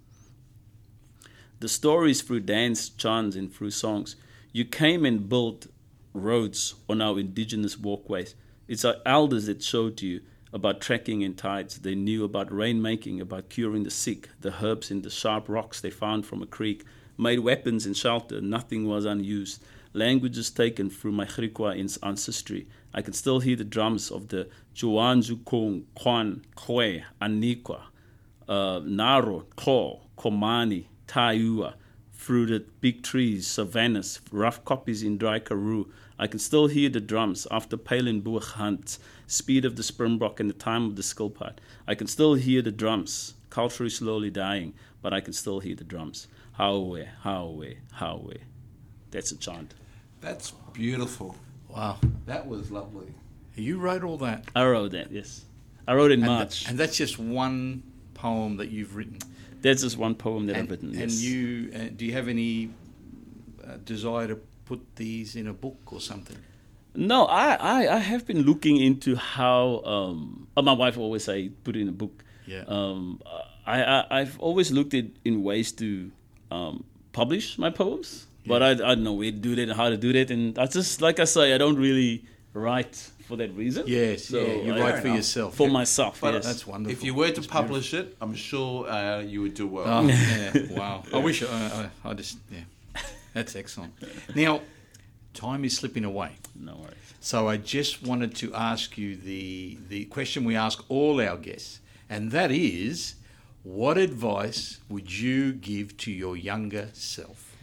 The stories through dance, chants, and through songs. You came and built roads on our indigenous walkways. It's our elders that showed you about trekking and tides. They knew about rainmaking, about curing the sick, the herbs and the sharp rocks they found from a creek, made weapons and shelter. Nothing was unused. Languages taken through my Griqua ancestry. I can still hear the drums of the Juanju Kung, Kwan, Kwe, Anikwa, uh, Naro, Klo, Komani, Taiua, fruited big trees, savannas, rough copies in dry Karoo. I can still hear the drums after Palenboeg hunts, speed of the springbok and the time of the skilpad. I can still hear the drums, culture is slowly dying, but I can still hear the drums. Howe, howe, howe. That's a chant. That's beautiful. Wow. That was lovely. You wrote all that. I wrote that, yes. I wrote it in And, March. that- and that's just one poem that you've written. There's this one poem that and, I've written. and yes. you, uh, do you have any uh, desire to put these in a book or something? No, I, I, I have been looking into how. Um, uh, my wife always say put it in a book. Yeah. Um, I, I I've always looked at in ways to um, publish my poems, but I I don't know where to do that and how to do that, and I just like I say I don't really write for that reason. Yes, So yeah, you I- write for enough. yourself. for myself. But yes. That's wonderful. If you were to publish it, I'm sure uh, you would do well. Oh, (laughs) yeah, wow. I wish I, I, I just, yeah. That's excellent. Now, time is slipping away. no worries. So I just wanted to ask you the, the question we ask all our guests, and that is what advice would you give to your younger self?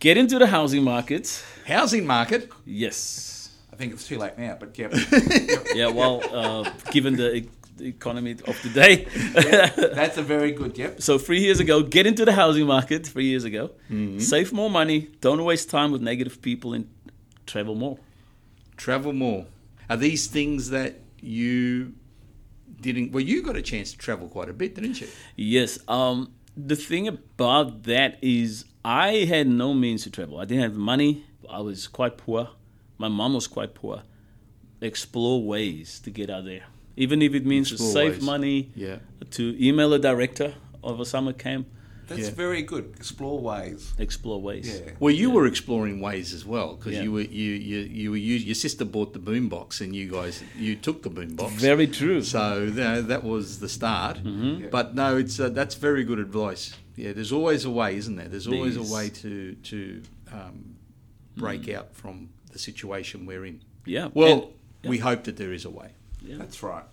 Get into the housing market. Housing market, Yes. I think it's too late now, but yeah, (laughs) Yeah. Well, uh, given the, the economy of today, that's a very good. Yep. so three years ago, get into the housing market. Three years ago, save more money. Don't waste time with negative people and travel more. travel more. Are these things that you didn't, well, you got a chance to travel quite a bit, didn't you? Yes. Um, the thing about that is, I had no means to travel. I didn't have money. I was quite poor. My mom was quite poor. Explore ways to get out there, even if it means Explore to save ways. money. Yeah. To email a director of a summer camp. That's Yeah. very good. Explore ways. Explore ways. Yeah. Well, you were exploring ways as well because Yeah. you were you you you were you, your sister bought the boombox and you guys you took the boombox. Very true. So that, that was the start. But no, it's uh, that's very good advice. Yeah, there's always a way, isn't there? There's always There's- a way to to um, break out from the situation we're in. yeah. Well, and- we hope that there is a way. Yeah. That's right.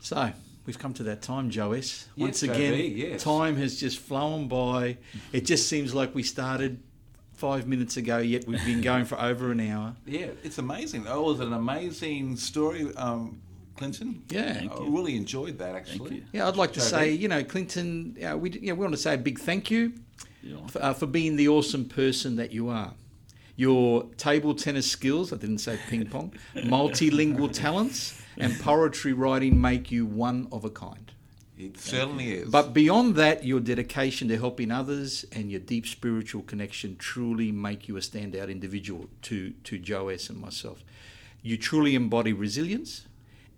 So we've come to that time, Joe S. Once Yes, again, JB, yes. time has just flown by. It just seems like we started five minutes ago, yet we've been going for over an hour. Yeah, it's amazing. That was an amazing story, um, Clinton. Yeah. I really enjoyed that actually. you. Yeah, I'd like to JB. say, you know, Clinton, uh, we, you know, we want to say a big thank you You know, for, uh, for being the awesome person that you are. Your table tennis skills, I didn't say ping pong, (laughs) multilingual talents, and poetry writing make you one of a kind. It certainly is. But beyond that, your dedication to helping others and your deep spiritual connection truly make you a standout individual to, to Joe S. and myself. You truly embody resilience,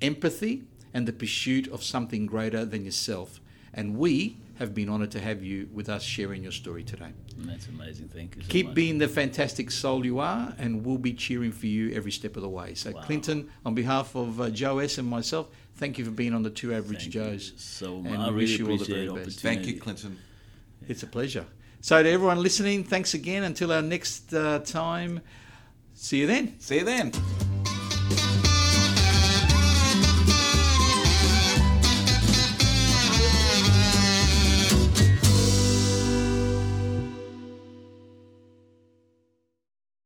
empathy, and the pursuit of something greater than yourself. And we have been honoured to have you with us sharing your story today. that's amazing. Thank you. So Keep much. being the fantastic soul you are, and we'll be cheering for you every step of the way. So, Clinton, on behalf of uh, Joe S. and myself, thank you for being on the Two Average Thank you Joes. So And I we wish really you all the very best. Thank you, Clinton. It's a pleasure. So, to everyone listening, thanks again. Until our next uh, time, see you then. See you then.